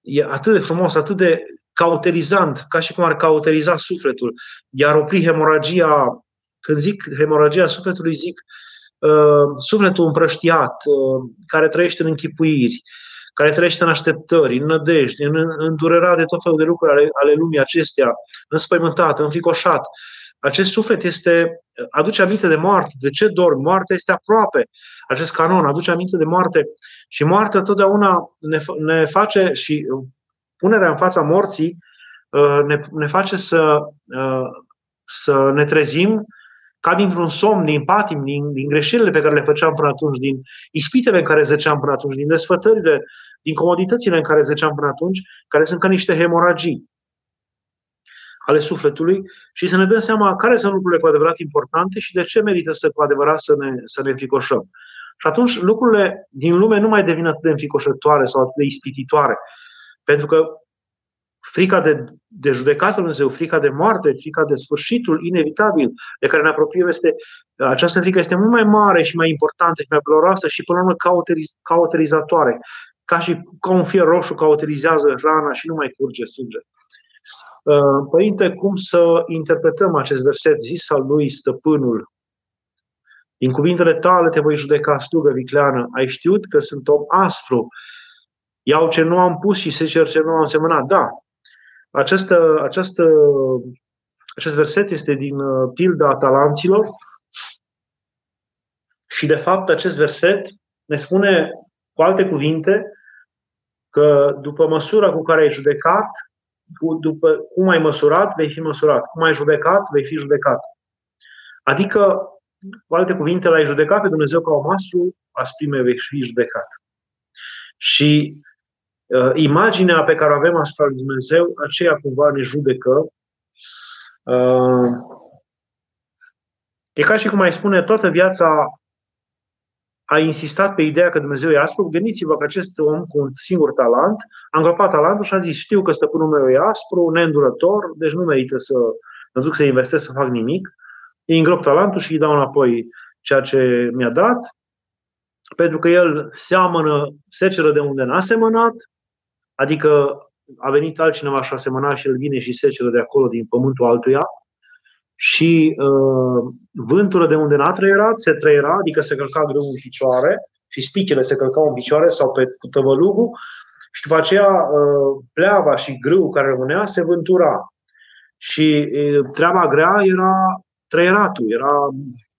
E atât de frumos, atât de cauterizant, ca și cum ar cauteriza sufletul, iar opri hemoragia când zic hemoragia sufletului, zic uh, sufletul împrăștiat, uh, care trăiește în închipuiri, care trăiește în așteptări, în nădejde, în îndurerat de tot felul de lucruri ale, ale lumii acestea, înspăimântat, înfricoșat. Acest suflet este, aduce aminte de moarte. De ce dorm? Moartea este aproape. Acest canon aduce aminte de moarte și moartea totdeauna ne, ne face și punerea în fața morții uh, ne, ne face să, uh, să ne trezim ca dintr-un somn, din patim, din, din greșelile pe care le făceam până atunci, din ispitele în care zeceam până atunci, din desfătările, din comoditățile în care zeceam până atunci, care sunt ca niște hemoragii ale sufletului și să ne dăm seama care sunt lucrurile cu adevărat importante și de ce merită să cu adevărat să ne, să ne înficoșăm. Și atunci lucrurile din lume nu mai devin atât de înficoșătoare sau atât de ispititoare. Pentru că frica de, de judecatul Dumnezeu, frica de moarte, frica de sfârșitul inevitabil de care ne apropiem, este, această frică este mult mai mare și mai importantă și mai valoroasă și până la urmă cauteriz, cauterizatoare. Ca și ca un fier roșu cauterizează rana și nu mai curge sânge. Uh, Părinte, cum să interpretăm acest verset zis al lui stăpânul? Din cuvintele tale te voi judeca, slugă vicleană. Ai știut că sunt om aspru. Iau ce nu am pus și se cer ce nu am semănat. Da, această, această, acest verset este din uh, pilda talanților Și de fapt acest verset ne spune cu alte cuvinte că după măsura cu care ai judecat, după cum ai măsurat, vei fi măsurat. Cum ai judecat, vei fi judecat. Adică, cu alte cuvinte, l-ai judecat pe Dumnezeu ca o masă, asprime vei fi judecat. Și uh, imaginea pe care o avem asupra lui Dumnezeu, aceea cumva ne judecă. Uh, e ca și cum ai spune, toată viața a insistat pe ideea că Dumnezeu e aspru, gândiți-vă că acest om cu un singur talent a îngropat talentul și a zis, știu că stăpânul meu e aspru, neîndurător, deci nu merită să mă duc să investesc, să fac nimic. Îi îngrop talentul și îi dau înapoi ceea ce mi-a dat, pentru că el seamănă seceră de unde n-a semănat, adică a venit altcineva și a semănat și el vine și seceră de acolo, din pământul altuia, și uh, vântură de unde n-a trăierat, se trăiera, adică se călca greu în picioare și spichele se călcau în picioare sau pe tăvălugul și după aceea uh, pleava și grâu care rămânea se vântura. Și uh, treaba grea era trăieratul, era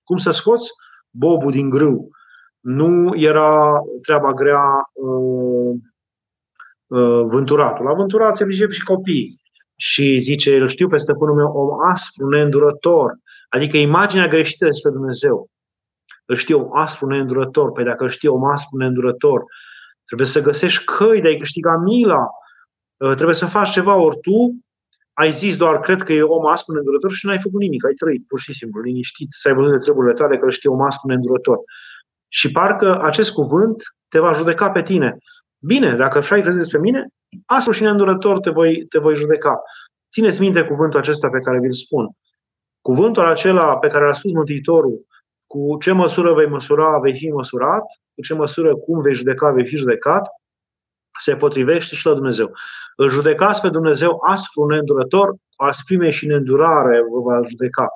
cum să scoți bobul din grâu. Nu era treaba grea uh, uh, vânturatul. La vânturat se pricep și copiii și zice, îl știu pe stăpânul meu, om aspru, neîndurător. Adică imaginea greșită despre Dumnezeu. Îl știu om aspru, neîndurător. Păi dacă îl știu om aspru, neîndurător, trebuie să găsești căi de a-i câștiga mila. Uh, trebuie să faci ceva, ori tu ai zis doar, cred că e om aspru, neîndurător și n-ai făcut nimic. Ai trăit, pur și simplu, liniștit, să ai văzut de treburile tale că îl știu om aspru, neîndurător. Și parcă acest cuvânt te va judeca pe tine. Bine, dacă așa ai crezut despre mine, Aspru și neîndurător te voi, te voi judeca. Țineți minte cuvântul acesta pe care vi-l spun. Cuvântul acela pe care l-a spus Mântuitorul, cu ce măsură vei măsura, vei fi măsurat, cu ce măsură, cum vei judeca, vei fi judecat, se potrivește și la Dumnezeu. Îl judecați pe Dumnezeu aspru, neîndurător, cu asprime și neîndurare vă va judeca.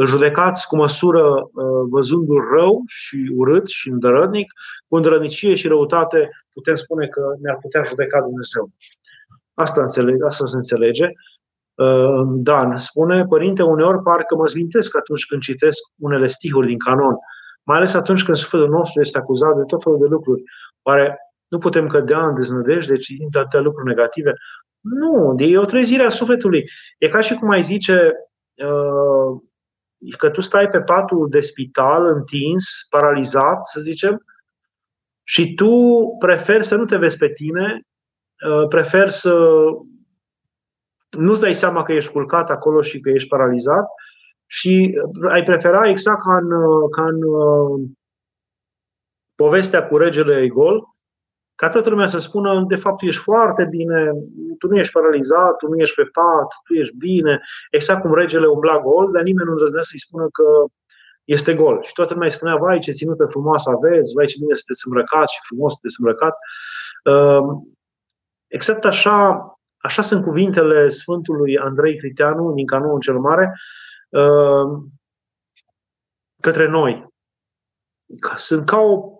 Îl judecați cu măsură uh, văzându-l rău și urât și îndărădnic, cu îndărădnicie și răutate putem spune că ne-ar putea judeca Dumnezeu. Asta, înțeleg, asta se înțelege. Uh, Dan spune, părinte, uneori parcă mă zvintesc atunci când citesc unele stihuri din canon, mai ales atunci când sufletul nostru este acuzat de tot felul de lucruri. Oare nu putem cădea în deznădejde citind atâtea lucruri negative? Nu, e o trezire a sufletului. E ca și cum ai zice, uh, că tu stai pe patul de spital, întins, paralizat, să zicem, și tu preferi să nu te vezi pe tine, uh, preferi să nu-ți dai seama că ești culcat acolo și că ești paralizat și ai prefera exact ca în, uh, ca în uh, povestea cu regele Egol, ca toată lumea să spună, de fapt, ești foarte bine, tu nu ești paralizat, tu nu ești pe pat, tu ești bine, exact cum regele umbla gol, dar nimeni nu îndrăznea să-i spună că este gol. Și toată lumea îi spunea, vai ce ținută frumoasă aveți, vai ce bine sunteți îmbrăcat și frumos sunteți îmbrăcat. Ehm, exact așa, așa sunt cuvintele Sfântului Andrei Criteanu din Canonul cel Mare ehm, către noi. Sunt ca o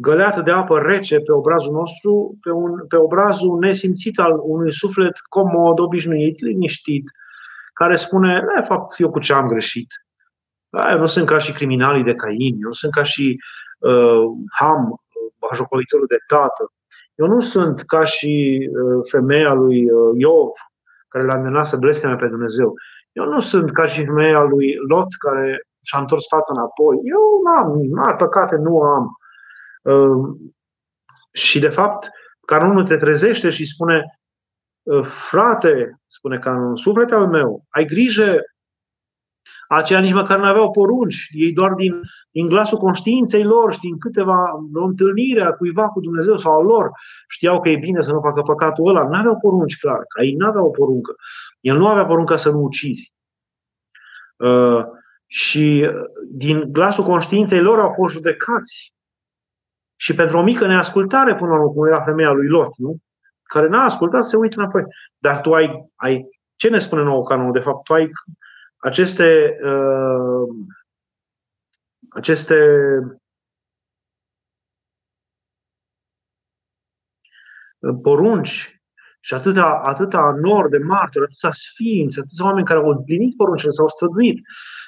găleată de apă rece pe obrazul nostru, pe, un, pe obrazul nesimțit al unui suflet comod, obișnuit, liniștit, care spune, de fapt, eu cu ce am greșit? Da, eu nu sunt ca și criminalii de Cain, eu nu sunt ca și uh, Ham, bajocoritorul de tată. Eu nu sunt ca și uh, femeia lui uh, Iov, care l-a îndemnat să blesteme pe Dumnezeu. Eu nu sunt ca și femeia lui Lot, care și-a întors fața înapoi. Eu nu am, nu păcate nu am. Ehm, și, de fapt, canonul te trezește și spune, ă, frate, spune canonul, suflete al meu, ai grijă, aceia nici măcar nu aveau porunci, ei doar din, din glasul conștiinței lor și din câteva o întâlnire a cuiva cu Dumnezeu sau al lor, știau că e bine să nu facă păcatul ăla, nu aveau porunci clar, că ei nu aveau o poruncă. El nu avea porunca să nu ucizi. Uh, și din glasul conștiinței lor au fost judecați și pentru o mică neascultare, până la urmă, cum era femeia lui Lot, nu? Care n-a ascultat, se uită înapoi. Dar tu ai, ai ce ne spune nouă canonul? De fapt, tu ai aceste, uh, aceste porunci și atâta, atâta nor de martori, atâția sfinți, atâția oameni care au împlinit poruncile, s-au străduit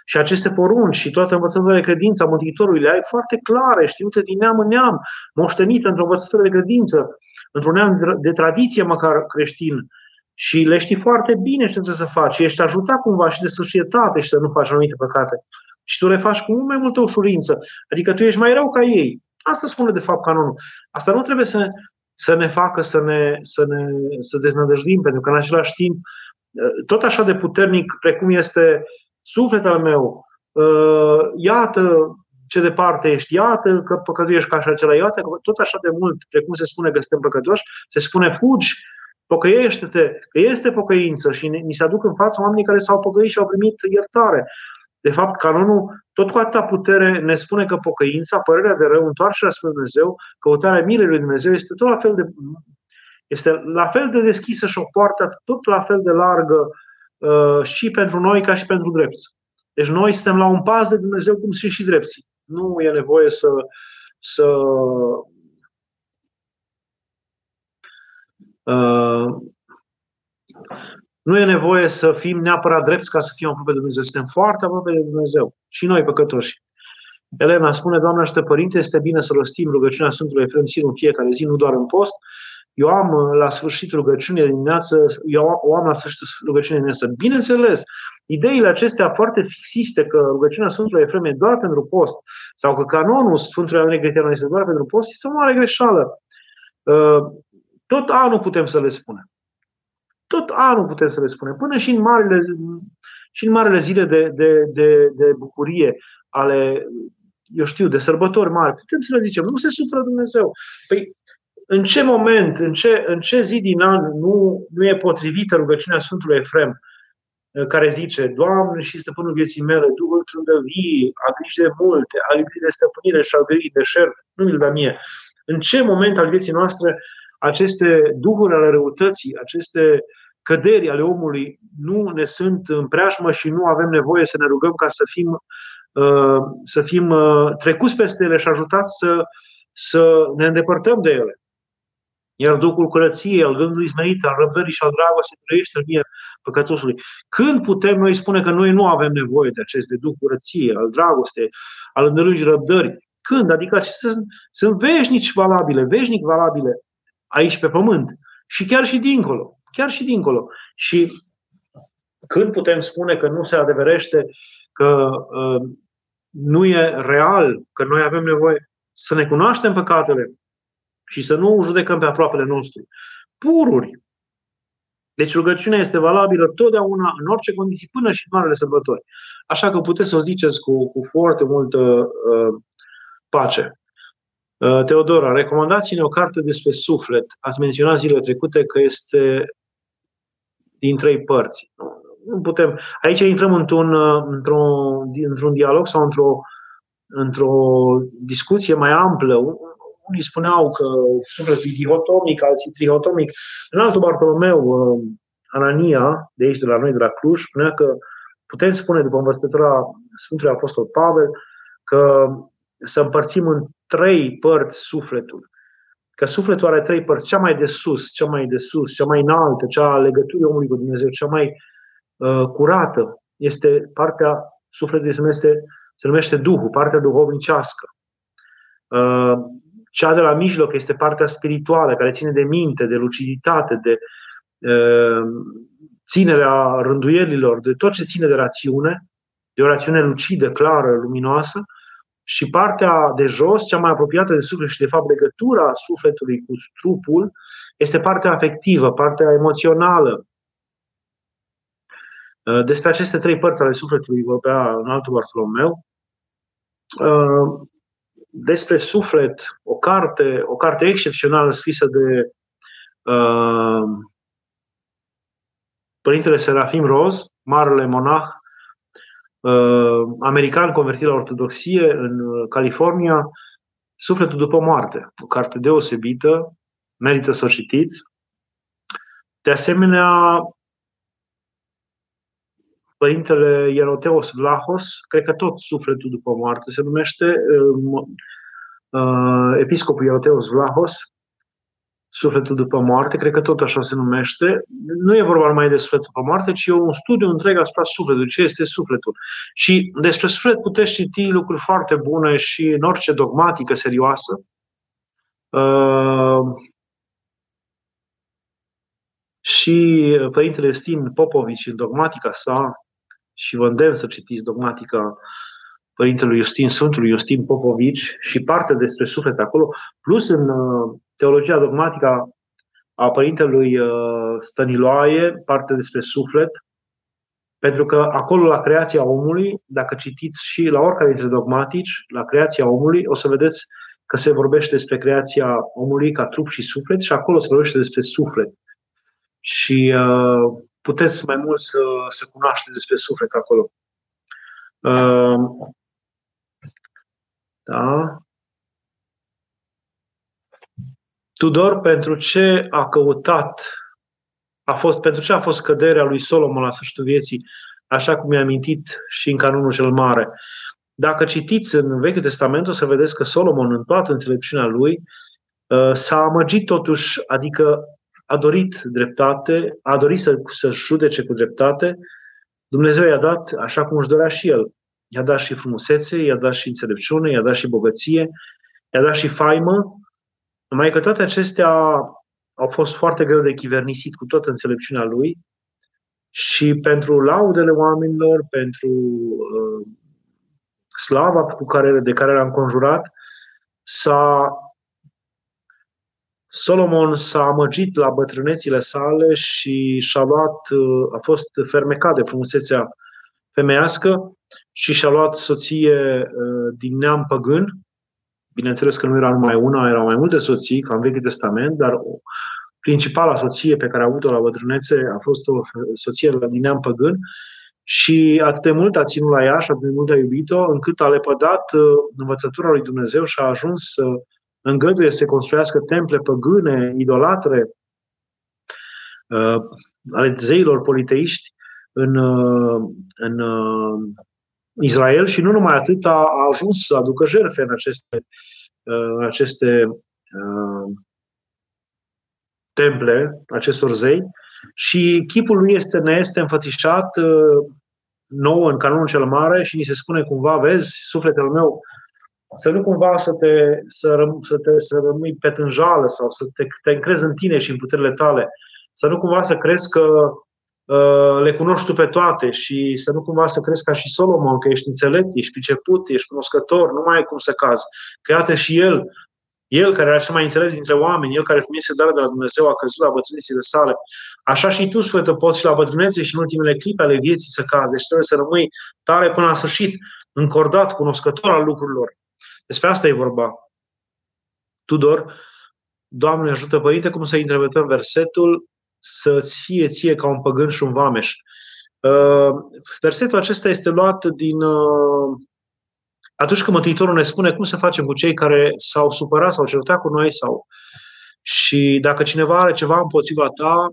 și aceste porunci și toată învățătura de credință a Mântuitorului le ai foarte clare, știute din neam în neam, moștenite într-o învățătură de credință, într-un neam de tradiție măcar creștin, și le știi foarte bine ce trebuie să faci și ești ajutat cumva și de societate și să nu faci anumite păcate. Și tu le faci cu mult mai multă ușurință. Adică tu ești mai rău ca ei. Asta spune de fapt canonul. Asta nu trebuie să, să ne facă să ne, să ne să deznădăjdim, pentru că în același timp, tot așa de puternic precum este sufletul meu, iată ce departe ești, iată că păcătuiești ca așa acela, iată că tot așa de mult, precum se spune că suntem păcătoși, se spune fugi Pocăiește-te, că este pocăință și ni se aduc în față oamenii care s-au pocăit și au primit iertare. De fapt, canonul tot cu atâta putere ne spune că pocăința, părerea de rău, întoarcerea spre Dumnezeu, căutarea milei lui Dumnezeu este tot la fel de este la fel de deschisă și o poartă tot la fel de largă uh, și pentru noi ca și pentru drepți. Deci noi suntem la un pas de Dumnezeu cum sunt și drepții. Nu e nevoie să, să Uh, nu e nevoie să fim neapărat drepți ca să fim aproape de Dumnezeu. Suntem foarte aproape de Dumnezeu. Și noi, păcătoși. Elena spune, Doamne ajută Părinte, este bine să rostim rugăciunea Sfântului Efrem Sinu în fiecare zi, nu doar în post. Eu am uh, la sfârșitul rugăciunii de dimineață, eu o am la sfârșitul rugăciunii de dimineață. Bineînțeles, ideile acestea foarte fixiste că rugăciunea Sfântului Efrem e doar pentru post sau că canonul Sfântului Andrei Gretianu este doar pentru post, este o mare greșeală. Uh, tot anul putem să le spunem. Tot anul putem să le spunem. Până și în marile, și în marile zile de, de, de, de bucurie ale, eu știu, de sărbători mari, putem să le zicem, nu se supără Dumnezeu. Păi, în ce moment, în ce, în ce zi din an nu, nu e potrivită rugăciunea Sfântului Efrem, care zice, Doamne și stăpânul vieții mele, Duhul trândăvii, a grijă de multe, a iubit de stăpânire și a grijă de șer, nu mi-l da mie. În ce moment al vieții noastre aceste duhuri ale răutății, aceste căderi ale omului nu ne sunt în preajmă și nu avem nevoie să ne rugăm ca să fim, uh, să fim uh, trecuți peste ele și ajutați să, să ne îndepărtăm de ele. Iar Duhul curăției, al gândului izmenit, al răbdării și al dragostei trăiește în mie păcătosului. Când putem noi spune că noi nu avem nevoie de aceste Duh curăției, al dragostei, al îndelungii răbdării? Când? Adică acestea sunt, sunt veșnici valabile, veșnic valabile aici pe pământ și chiar și dincolo. Chiar și dincolo. Și când putem spune că nu se adeverește, că uh, nu e real, că noi avem nevoie să ne cunoaștem păcatele și să nu judecăm pe aproapele nostru. Pururi. Deci rugăciunea este valabilă totdeauna, în orice condiții, până și în marele sărbători. Așa că puteți să o ziceți cu, cu foarte multă uh, pace. Uh, Teodora, recomandați-ne o carte despre suflet. Ați menționat zilele trecute că este din trei părți. Nu putem. Aici intrăm într-un, uh, într-un, într-un dialog sau într-o, într-o discuție mai amplă. Unii spuneau că sufletul e dihotomic, alții trihotomic. În altul Bartolomeu, uh, Anania, de aici, de la noi, de la Cluj, spunea că putem spune, după învățătura Sfântului Apostol Pavel, că să împărțim în trei părți sufletul. Că sufletul are trei părți, cea mai de sus, cea mai de sus, cea mai înaltă, cea a legăturii omului cu Dumnezeu, cea mai uh, curată, este partea sufletului, se numește, se numește Duhul, partea duhovnicească. Uh, cea de la mijloc este partea spirituală, care ține de minte, de luciditate, de uh, ținerea rânduielilor, de tot ce ține de rațiune, de o rațiune lucidă, clară, luminoasă, și partea de jos, cea mai apropiată de suflet și de fapt legătura sufletului cu trupul, este partea afectivă, partea emoțională. Uh, despre aceste trei părți ale sufletului vorbea în altul Bartolomeu. Uh, despre suflet, o carte, o carte excepțională scrisă de uh, Părintele Serafim Roz, marele monah uh, american convertit la ortodoxie în uh, California, Sufletul după moarte, o carte deosebită, merită să o citiți. De asemenea, Părintele Ieroteos Vlahos, cred că tot Sufletul după moarte se numește, uh, uh, Episcopul Ieroteos Vlahos, Sufletul după moarte, cred că tot așa se numește. Nu e vorba numai de sufletul după moarte, ci e un studiu întreg asupra sufletului, ce este sufletul. Și despre suflet puteți citi lucruri foarte bune și în orice dogmatică serioasă. Uh, și Părintele Justin Popovici, în dogmatica sa, și vă îndemn să citiți dogmatica Părintelui Justin, Sfântului Justin Popovici și parte despre suflet acolo, plus în uh, teologia dogmatică a Părintelui uh, Stăniloae, parte despre suflet, pentru că acolo, la creația omului, dacă citiți și la oricare dintre dogmatici, la creația omului, o să vedeți că se vorbește despre creația omului ca trup și suflet și acolo se vorbește despre suflet. Și uh, puteți mai mult să, să cunoașteți despre suflet acolo. Uh, da. Tudor, pentru ce a căutat, a fost, pentru ce a fost căderea lui Solomon la sfârșitul vieții, așa cum i-a amintit și în canonul cel mare. Dacă citiți în Vechiul Testament, o să vedeți că Solomon, în toată înțelepciunea lui, uh, s-a amăgit totuși, adică a dorit dreptate, a dorit să, să judece cu dreptate. Dumnezeu i-a dat așa cum își dorea și el. I-a dat și frumusețe, i-a dat și înțelepciune, i-a dat și bogăție, i-a dat și faimă, numai că toate acestea au fost foarte greu de chivernisit cu toată înțelepciunea lui și pentru laudele oamenilor, pentru uh, slava cu care, de care l-a înconjurat, s-a Solomon s-a amăgit la bătrânețile sale și și-a luat, uh, a fost fermecat de frumusețea femeiască și și-a luat soție uh, din neam păgân. Bineînțeles că nu era numai una, erau mai multe soții, ca în Vechiul Testament, dar principala soție pe care a avut-o la bătrânețe a fost o soție din neam păgân și atât de mult a ținut la ea și atât de mult a iubit-o, încât a lepădat uh, învățătura lui Dumnezeu și a ajuns să îngăduie să se construiască temple păgâne, idolatre, uh, ale zeilor politeiști în, uh, în uh, Israel și nu numai atât, a, a ajuns să aducă jertfe în aceste, uh, în aceste uh, temple, acestor zei, și chipul lui este, ne este înfățișat uh, nou în canonul cel mare și ni se spune cumva, vezi, sufletul meu să nu cumva să te, să, răm, să te să rămâi pe tânjală sau să te, te încrezi în tine și în puterile tale. Să nu cumva să crezi că uh, le cunoști tu pe toate și să nu cumva să crezi ca și Solomon că ești înțelept, ești priceput, ești cunoscător, nu mai ai cum să cazi. Că iată și el, el care era cel mai înțelept dintre oameni, el care primise dar de la Dumnezeu, a căzut la bătrânețile sale. Așa și tu, Sfântă, poți și la bătrânețe și în ultimele clipe ale vieții să cazi. Deci trebuie să rămâi tare până la sfârșit, încordat, cunoscător al lucrurilor. Despre asta e vorba. Tudor, Doamne ajută, Părinte, cum să interpretăm versetul să-ți fie ție ca un păgân și un vameș. Uh, versetul acesta este luat din uh, atunci când Mântuitorul ne spune cum să facem cu cei care s-au supărat sau certat cu noi sau și dacă cineva are ceva împotriva ta,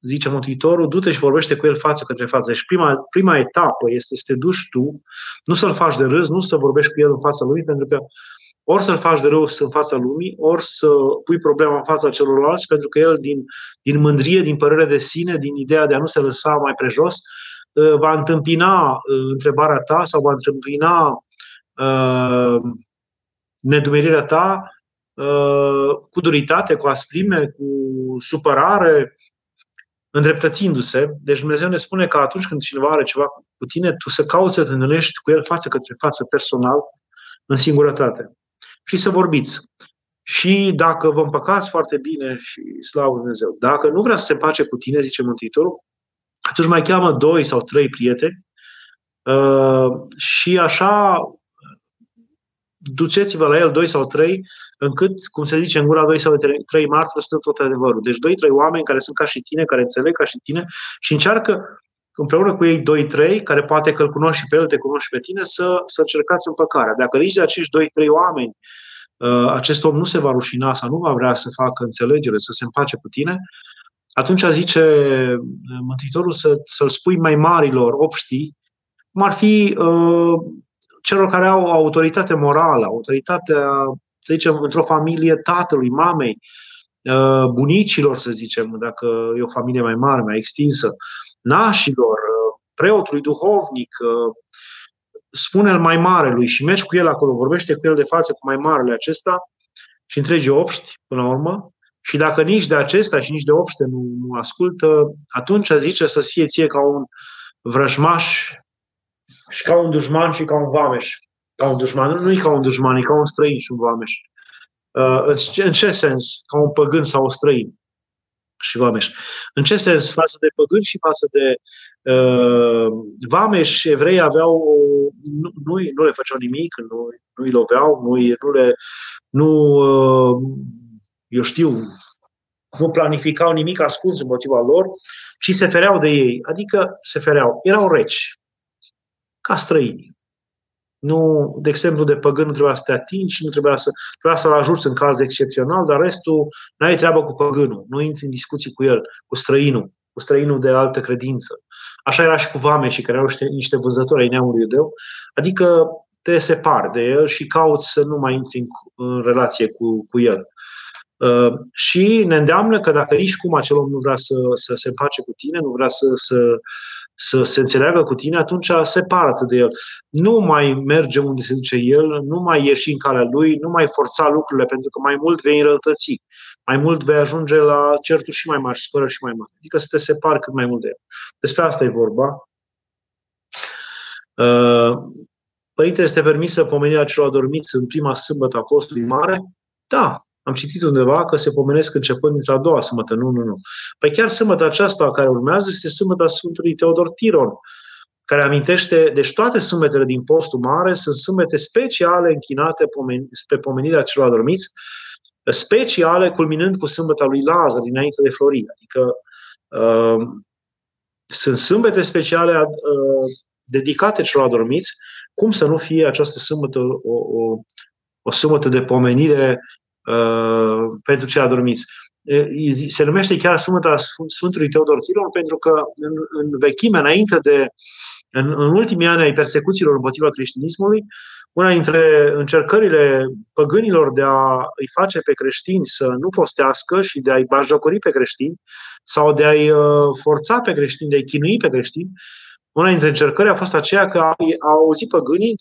zice Mântuitorul, du-te și vorbește cu el față către față. Și prima, prima etapă este să te duci tu, nu să-l faci de râs, nu să vorbești cu el în fața lui, pentru că ori să-l faci de râs în fața lumii, ori să pui problema în fața celorlalți, pentru că el, din, din mândrie, din părere de sine, din ideea de a nu se lăsa mai prejos, uh, va întâmpina uh, întrebarea ta sau va întâmpina uh, nedumerirea ta uh, cu duritate, cu asprime, cu supărare, îndreptățindu-se. Deci Dumnezeu ne spune că atunci când cineva are ceva cu tine, tu să cauți să te întâlnești cu el față către față, personal, în singurătate. Și să vorbiți. Și dacă vă împăcați foarte bine și slavă Dumnezeu, dacă nu vrea să se împace cu tine, zice Mântuitorul, atunci mai cheamă doi sau trei prieteni uh, și așa duceți-vă la el doi sau trei încât, cum se zice în gura doi sau trei martori, stă tot adevărul. Deci doi, trei oameni care sunt ca și tine, care înțeleg ca și tine și încearcă împreună cu ei doi, trei, care poate că îl cunoști și pe el, te cunoști și pe tine, să, să încercați împăcarea. Dacă zici de acești doi, trei oameni, uh, acest om nu se va rușina sau nu va vrea să facă înțelegere, să se împace cu tine, atunci zice Mântuitorul să, să-l spui mai marilor obștii, cum ar fi uh, celor care au autoritate morală, autoritatea să zicem, într-o familie tatălui, mamei, uh, bunicilor, să zicem, dacă e o familie mai mare, mai extinsă, nașilor, uh, preotului duhovnic, spune-l mai mare lui și mergi cu el acolo, vorbește cu el de față cu mai marele acesta și întregi obști, până la urmă, și dacă nici de acesta și nici de obște nu, nu ascultă, atunci zice să fie ție ca un vrăjmaș și ca un dușman și ca un vameș. Ca un dușman, nu e ca un dușman, e ca un străin și un vameș. Uh, în ce sens? Ca un păgân sau un străin și vameș. În ce sens? Față de păgâni și față de uh, vameș, evrei aveau, nu, nu, nu le făceau nimic, nu, nu îi loveau, nu, nu le, nu, uh, eu știu, nu planificau nimic ascuns motiva lor, ci se fereau de ei. Adică se fereau. Erau reci, ca străini. Nu, de exemplu, de păgân nu trebuia să te atingi, nu trebuia să trebuia să-l ajuți în caz excepțional, dar restul n-ai treabă cu păgânul, nu intri în discuții cu el, cu străinul, cu străinul de altă credință. Așa era și cu vame și care erau niște vânzători ai neamului iudeu, adică te separi de el și cauți să nu mai intri în, în relație cu, cu el. Uh, și ne îndeamnă că dacă nici cum acel om nu vrea să, să se împace cu tine, nu vrea să, să, să se înțeleagă cu tine, atunci separă de el. Nu mai merge unde se duce el, nu mai ieși în calea lui, nu mai forța lucrurile, pentru că mai mult vei înrăutăți. Mai mult vei ajunge la certuri și mai mari și spărări și mai mari. Adică să te separi cât mai mult de el. Despre asta e vorba. Uh, Părinte, este permisă pomenirea celor adormiți în prima sâmbătă a postului mare? Da, am citit undeva că se pomenesc începând dintre a doua sâmbătă. Nu, nu, nu. Păi chiar sâmbătă aceasta care urmează este sâmbăta Sfântului Teodor Tiron, care amintește, deci toate sâmbetele din postul mare sunt sâmbete speciale închinate pe pomenirea celor adormiți, speciale culminând cu sâmbăta lui Lazar dinainte de Florin. Adică uh, sunt sâmbete speciale uh, dedicate celor adormiți, cum să nu fie această sâmbătă o, o, o sâmbătă de pomenire Uh, pentru cei adormiți. Se numește chiar Sfânta Sfântului Teodor Tiron pentru că în, în vechime, înainte de, în, în ultimii ani ai persecuțiilor împotriva creștinismului, una dintre încercările păgânilor de a îi face pe creștini să nu postească și de a-i bajocori pe creștini sau de a-i uh, forța pe creștini, de a-i chinui pe creștini, una dintre încercări a fost aceea că au auzit păgânii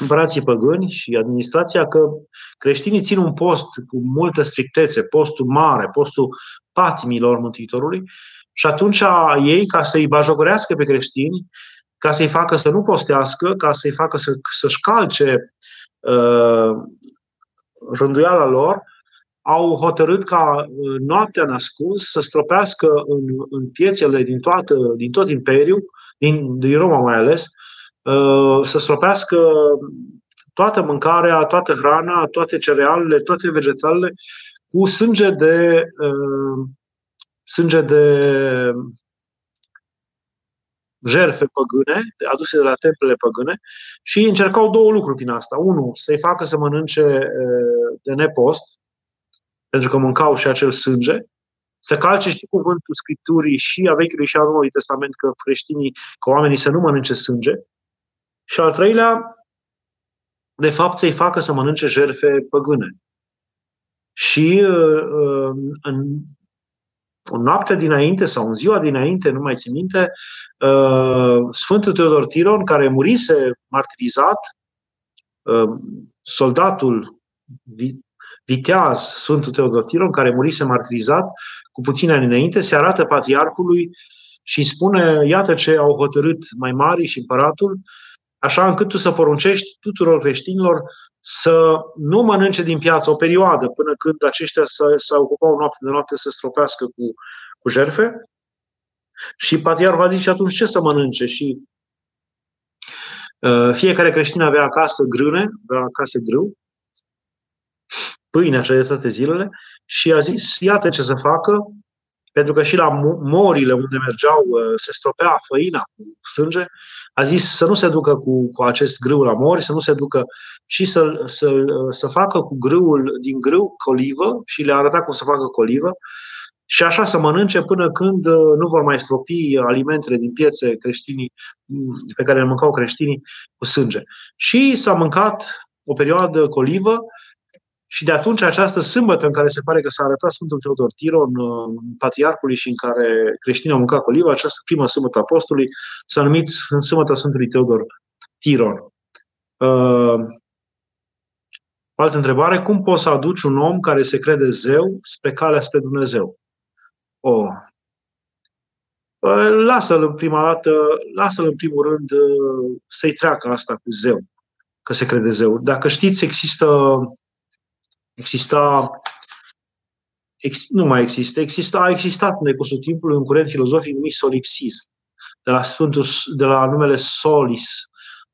împărații păgâni și administrația că creștinii țin un post cu multă strictețe, postul mare, postul patimilor Mântuitorului și atunci ei, ca să-i bajogorească pe creștini, ca să-i facă să nu postească, ca să-i facă să, să-și calce uh, rânduiala lor, au hotărât ca uh, noaptea nascuns să stropească în, în piețele din, toată, din tot imperiul, din, din Roma mai ales, Uh, să stropească toată mâncarea, toată hrana, toate cerealele, toate vegetalele cu sânge de uh, sânge de jerfe păgâne, aduse de la templele păgâne și încercau două lucruri prin asta. Unu, să-i facă să mănânce uh, de nepost, pentru că mâncau și acel sânge, să calce și cuvântul Scripturii și a Vechiului și a Noului Testament că creștinii, că oamenii să nu mănânce sânge, și al treilea, de fapt, să-i facă să mănânce jerfe păgâne. Și uh, uh, în o noapte dinainte sau în ziua dinainte, nu mai țin minte, uh, Sfântul Teodor Tiron, care murise martirizat, soldatul viteaz Sfântul Teodor Tiron, care murise martirizat cu puține ani înainte, se arată patriarhului și spune, iată ce au hotărât mai mari și împăratul, așa încât tu să poruncești tuturor creștinilor să nu mănânce din piață o perioadă până când aceștia să, să ocupau noapte de noapte să stropească cu, cu jerfe. Și patriar va zice atunci ce să mănânce și uh, fiecare creștin avea acasă grâne, avea acasă grâu, pâine așa de toate zilele și a zis, iată ce să facă, pentru că și la morile unde mergeau uh, se stropea făina cu sânge, a zis să nu se ducă cu, cu acest grâu la mori, să nu se ducă și să, să, să facă cu grâul din grâu colivă și le arăta cum să facă colivă și așa să mănânce până când uh, nu vor mai stropi alimentele din piețe creștinii pe care le mâncau creștinii cu sânge. Și s-a mâncat o perioadă colivă Și de atunci această sâmbătă în care se pare că s-a arătat Sfântul Teodor Tiron, patriarhului și în care creștinii au mâncat coliva, această primă sâmbătă apostolului s-a numit Sâmbătă Sfântului Teodor Tiron. Uh, altă întrebare, cum poți să aduci un om care se crede zeu spre calea spre Dumnezeu? Oh. Lasă-l în prima dată, lasă-l în primul rând să-i treacă asta cu zeu, că se crede zeu. Dacă știți, există exista ex, nu mai există, exista, a existat în decursul timpului un curent filozofic numit solipsism, de la, Sfântul, de la numele solis,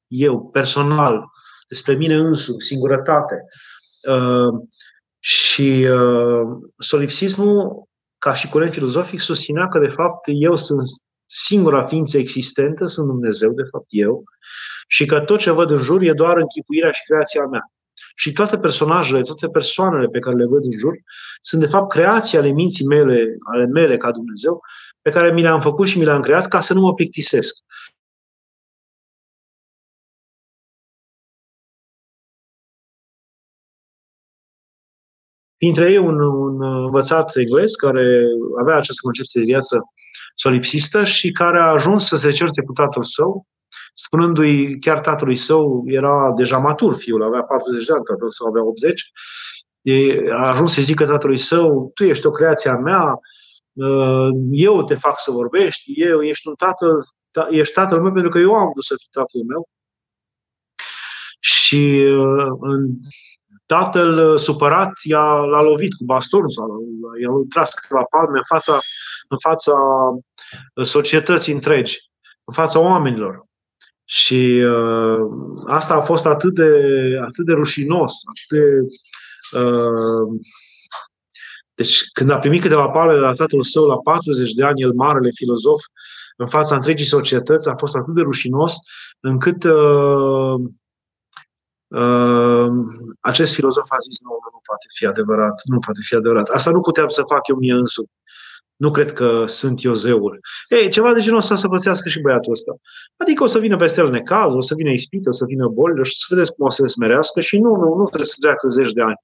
eu, personal, despre mine însumi, singurătate. Uh, și uh, solipsismul, ca și curent filozofic, susținea că, de fapt, eu sunt singura ființă existentă, sunt Dumnezeu, de fapt, eu, și că tot ce văd în jur e doar închipuirea și creația mea. Și toate personajele, toate persoanele pe care le văd în jur, sunt de fapt creații ale minții mele, ale mele ca Dumnezeu, pe care mi le-am făcut și mi le-am creat ca să nu mă plictisesc. Dintre ei un, un învățat englez care avea această concepție de viață solipsistă și care a ajuns să se certe cu tatăl său, spunându-i chiar tatălui său, era deja matur, fiul avea 40 de ani, tatăl său avea 80, a ajuns să zică tatălui său, tu ești o creație a mea, uh, eu te fac să vorbești, eu ești un tatăl, ești tatăl meu pentru că eu am dus să fiu tatăl meu. Și uh, tatăl supărat i-a, l-a lovit cu bastonul sau i-a tras la palme în fața, în fața societății întregi, în fața oamenilor. Și uh, asta a fost atât de, atât de rușinos, atât de. Uh, deci, când a primit câteva pale de la tatăl său la 40 de ani, el marele filozof, în fața întregii societăți, a fost atât de rușinos încât uh, uh, acest filozof a zis, nu, nu, nu poate fi adevărat, nu poate fi adevărat. Asta nu puteam să fac eu mie însumi. Nu cred că sunt eu zeul. Ei, ceva de genul ăsta să pățească și băiatul ăsta. Adică o să vină peste el necaz, o să vină ispite, o să vină boli, și să vedeți cum o să se smerească și nu, nu, nu trebuie să treacă zeci de ani.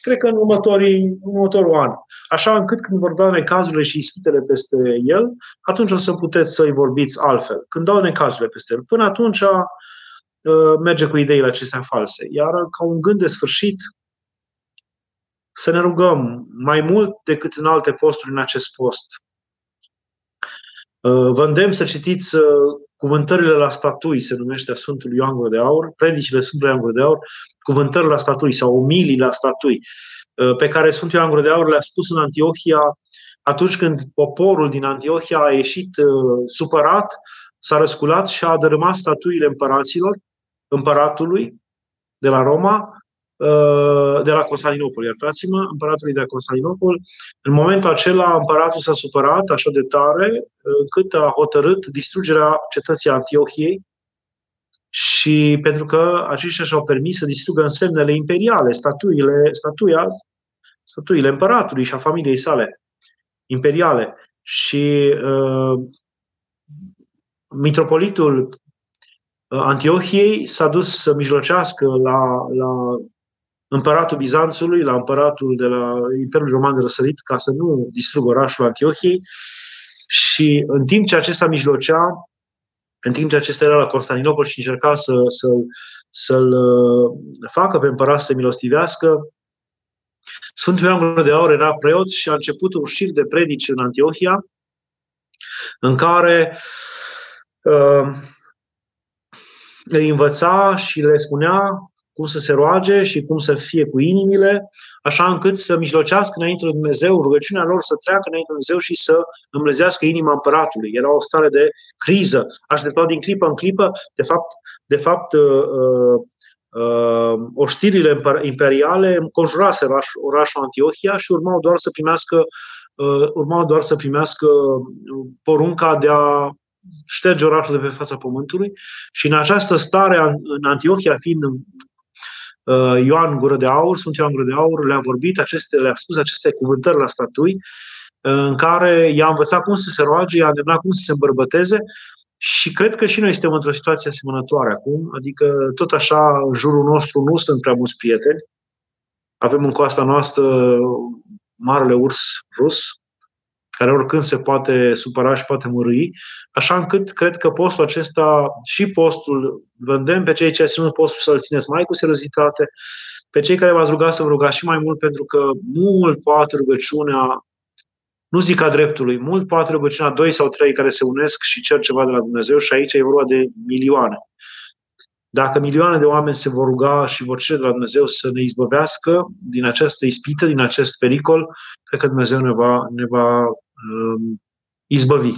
Cred că în, următorii, în următorul an. Așa încât când vor da necazurile și ispitele peste el, atunci o să puteți să-i vorbiți altfel. Când dau necazurile peste el. Până atunci uh, merge cu ideile acestea false. Iar ca un gând de sfârșit, să ne rugăm mai mult decât în alte posturi în acest post. Uh, vă îndemn să citiți uh, cuvântările la statui, se numește a Sfântului Ioan Gură de Aur, predicile Sfântului Ioan Gură de Aur, cuvântările la statui sau umilii la statui, uh, pe care Sfântul Ioan Gură de Aur le-a spus în Antiohia atunci când poporul din Antiohia a ieșit supărat, s-a răsculat și a dărâmat statuile împăraților, împăratului de la Roma, Uh, de la Constantinopol, iertați-mă, împăratului de la Constantinopol. În momentul acela, împăratul s-a supărat așa de tare uh, încât a hotărât distrugerea cetății Antiohiei și pentru că aceștia și-au permis să distrugă însemnele imperiale, statuile, statuia, statuile împăratului și a familiei sale imperiale. Și uh, mitropolitul uh, Antiohiei s-a dus să mijlocească la, la împăratul Bizanțului, la împăratul de la Imperiul Roman de Răsărit, ca să nu distrugă orașul Antiohiei. Și în timp ce acesta mijlocea, în timp ce acesta era la Constantinopol și încerca să, să, să-l uh, facă pe împărat să milostivească, Sfântul Ioan de Aur era preot și a început un șir de predici în Antiohia, în care uh, îi învăța și le spunea cum să se roage și cum să fie cu inimile, așa încât să mijlocească înainte de Dumnezeu, rugăciunea lor să treacă înainte de Dumnezeu și să îmblezească inima împăratului. Era o stare de criză, așteptau din clipă în clipă, de fapt, de fapt uh, uh, uh, oștirile imperiale înconjurase oraș, orașul Antiohia și urmau doar să primească uh, urmau doar să primească porunca de a șterge orașul de pe fața pământului și în această stare, în Antiohia fiind Uh, Ioan Gură de Aur, sunt Ioan Gură de Aur, le-a vorbit, aceste, le-a spus aceste cuvântări la statui, uh, în care i-a învățat cum să se roage, i-a îndemnat cum să se îmbărbăteze și cred că și noi suntem într-o situație asemănătoare acum, adică tot așa în jurul nostru nu sunt prea mulți prieteni, Avem în coasta noastră marele urs rus, care oricând se poate supăra și poate mărui, așa încât cred că postul acesta și postul, vândem pe cei ce ținut postul să-l țineți mai cu seriozitate, pe cei care v-ați rugat să vă rugați și mai mult, pentru că mult poate rugăciunea, nu zic a dreptului, mult poate rugăciunea doi sau trei care se unesc și cer ceva de la Dumnezeu și aici e vorba de milioane. Dacă milioane de oameni se vor ruga și vor cere de la Dumnezeu să ne izbăvească din această ispită, din acest pericol, cred că Dumnezeu ne va, ne va um, izbăvi.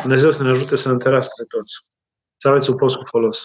Dumnezeu să ne ajute să ne întărească toți. Să aveți un post cu folos.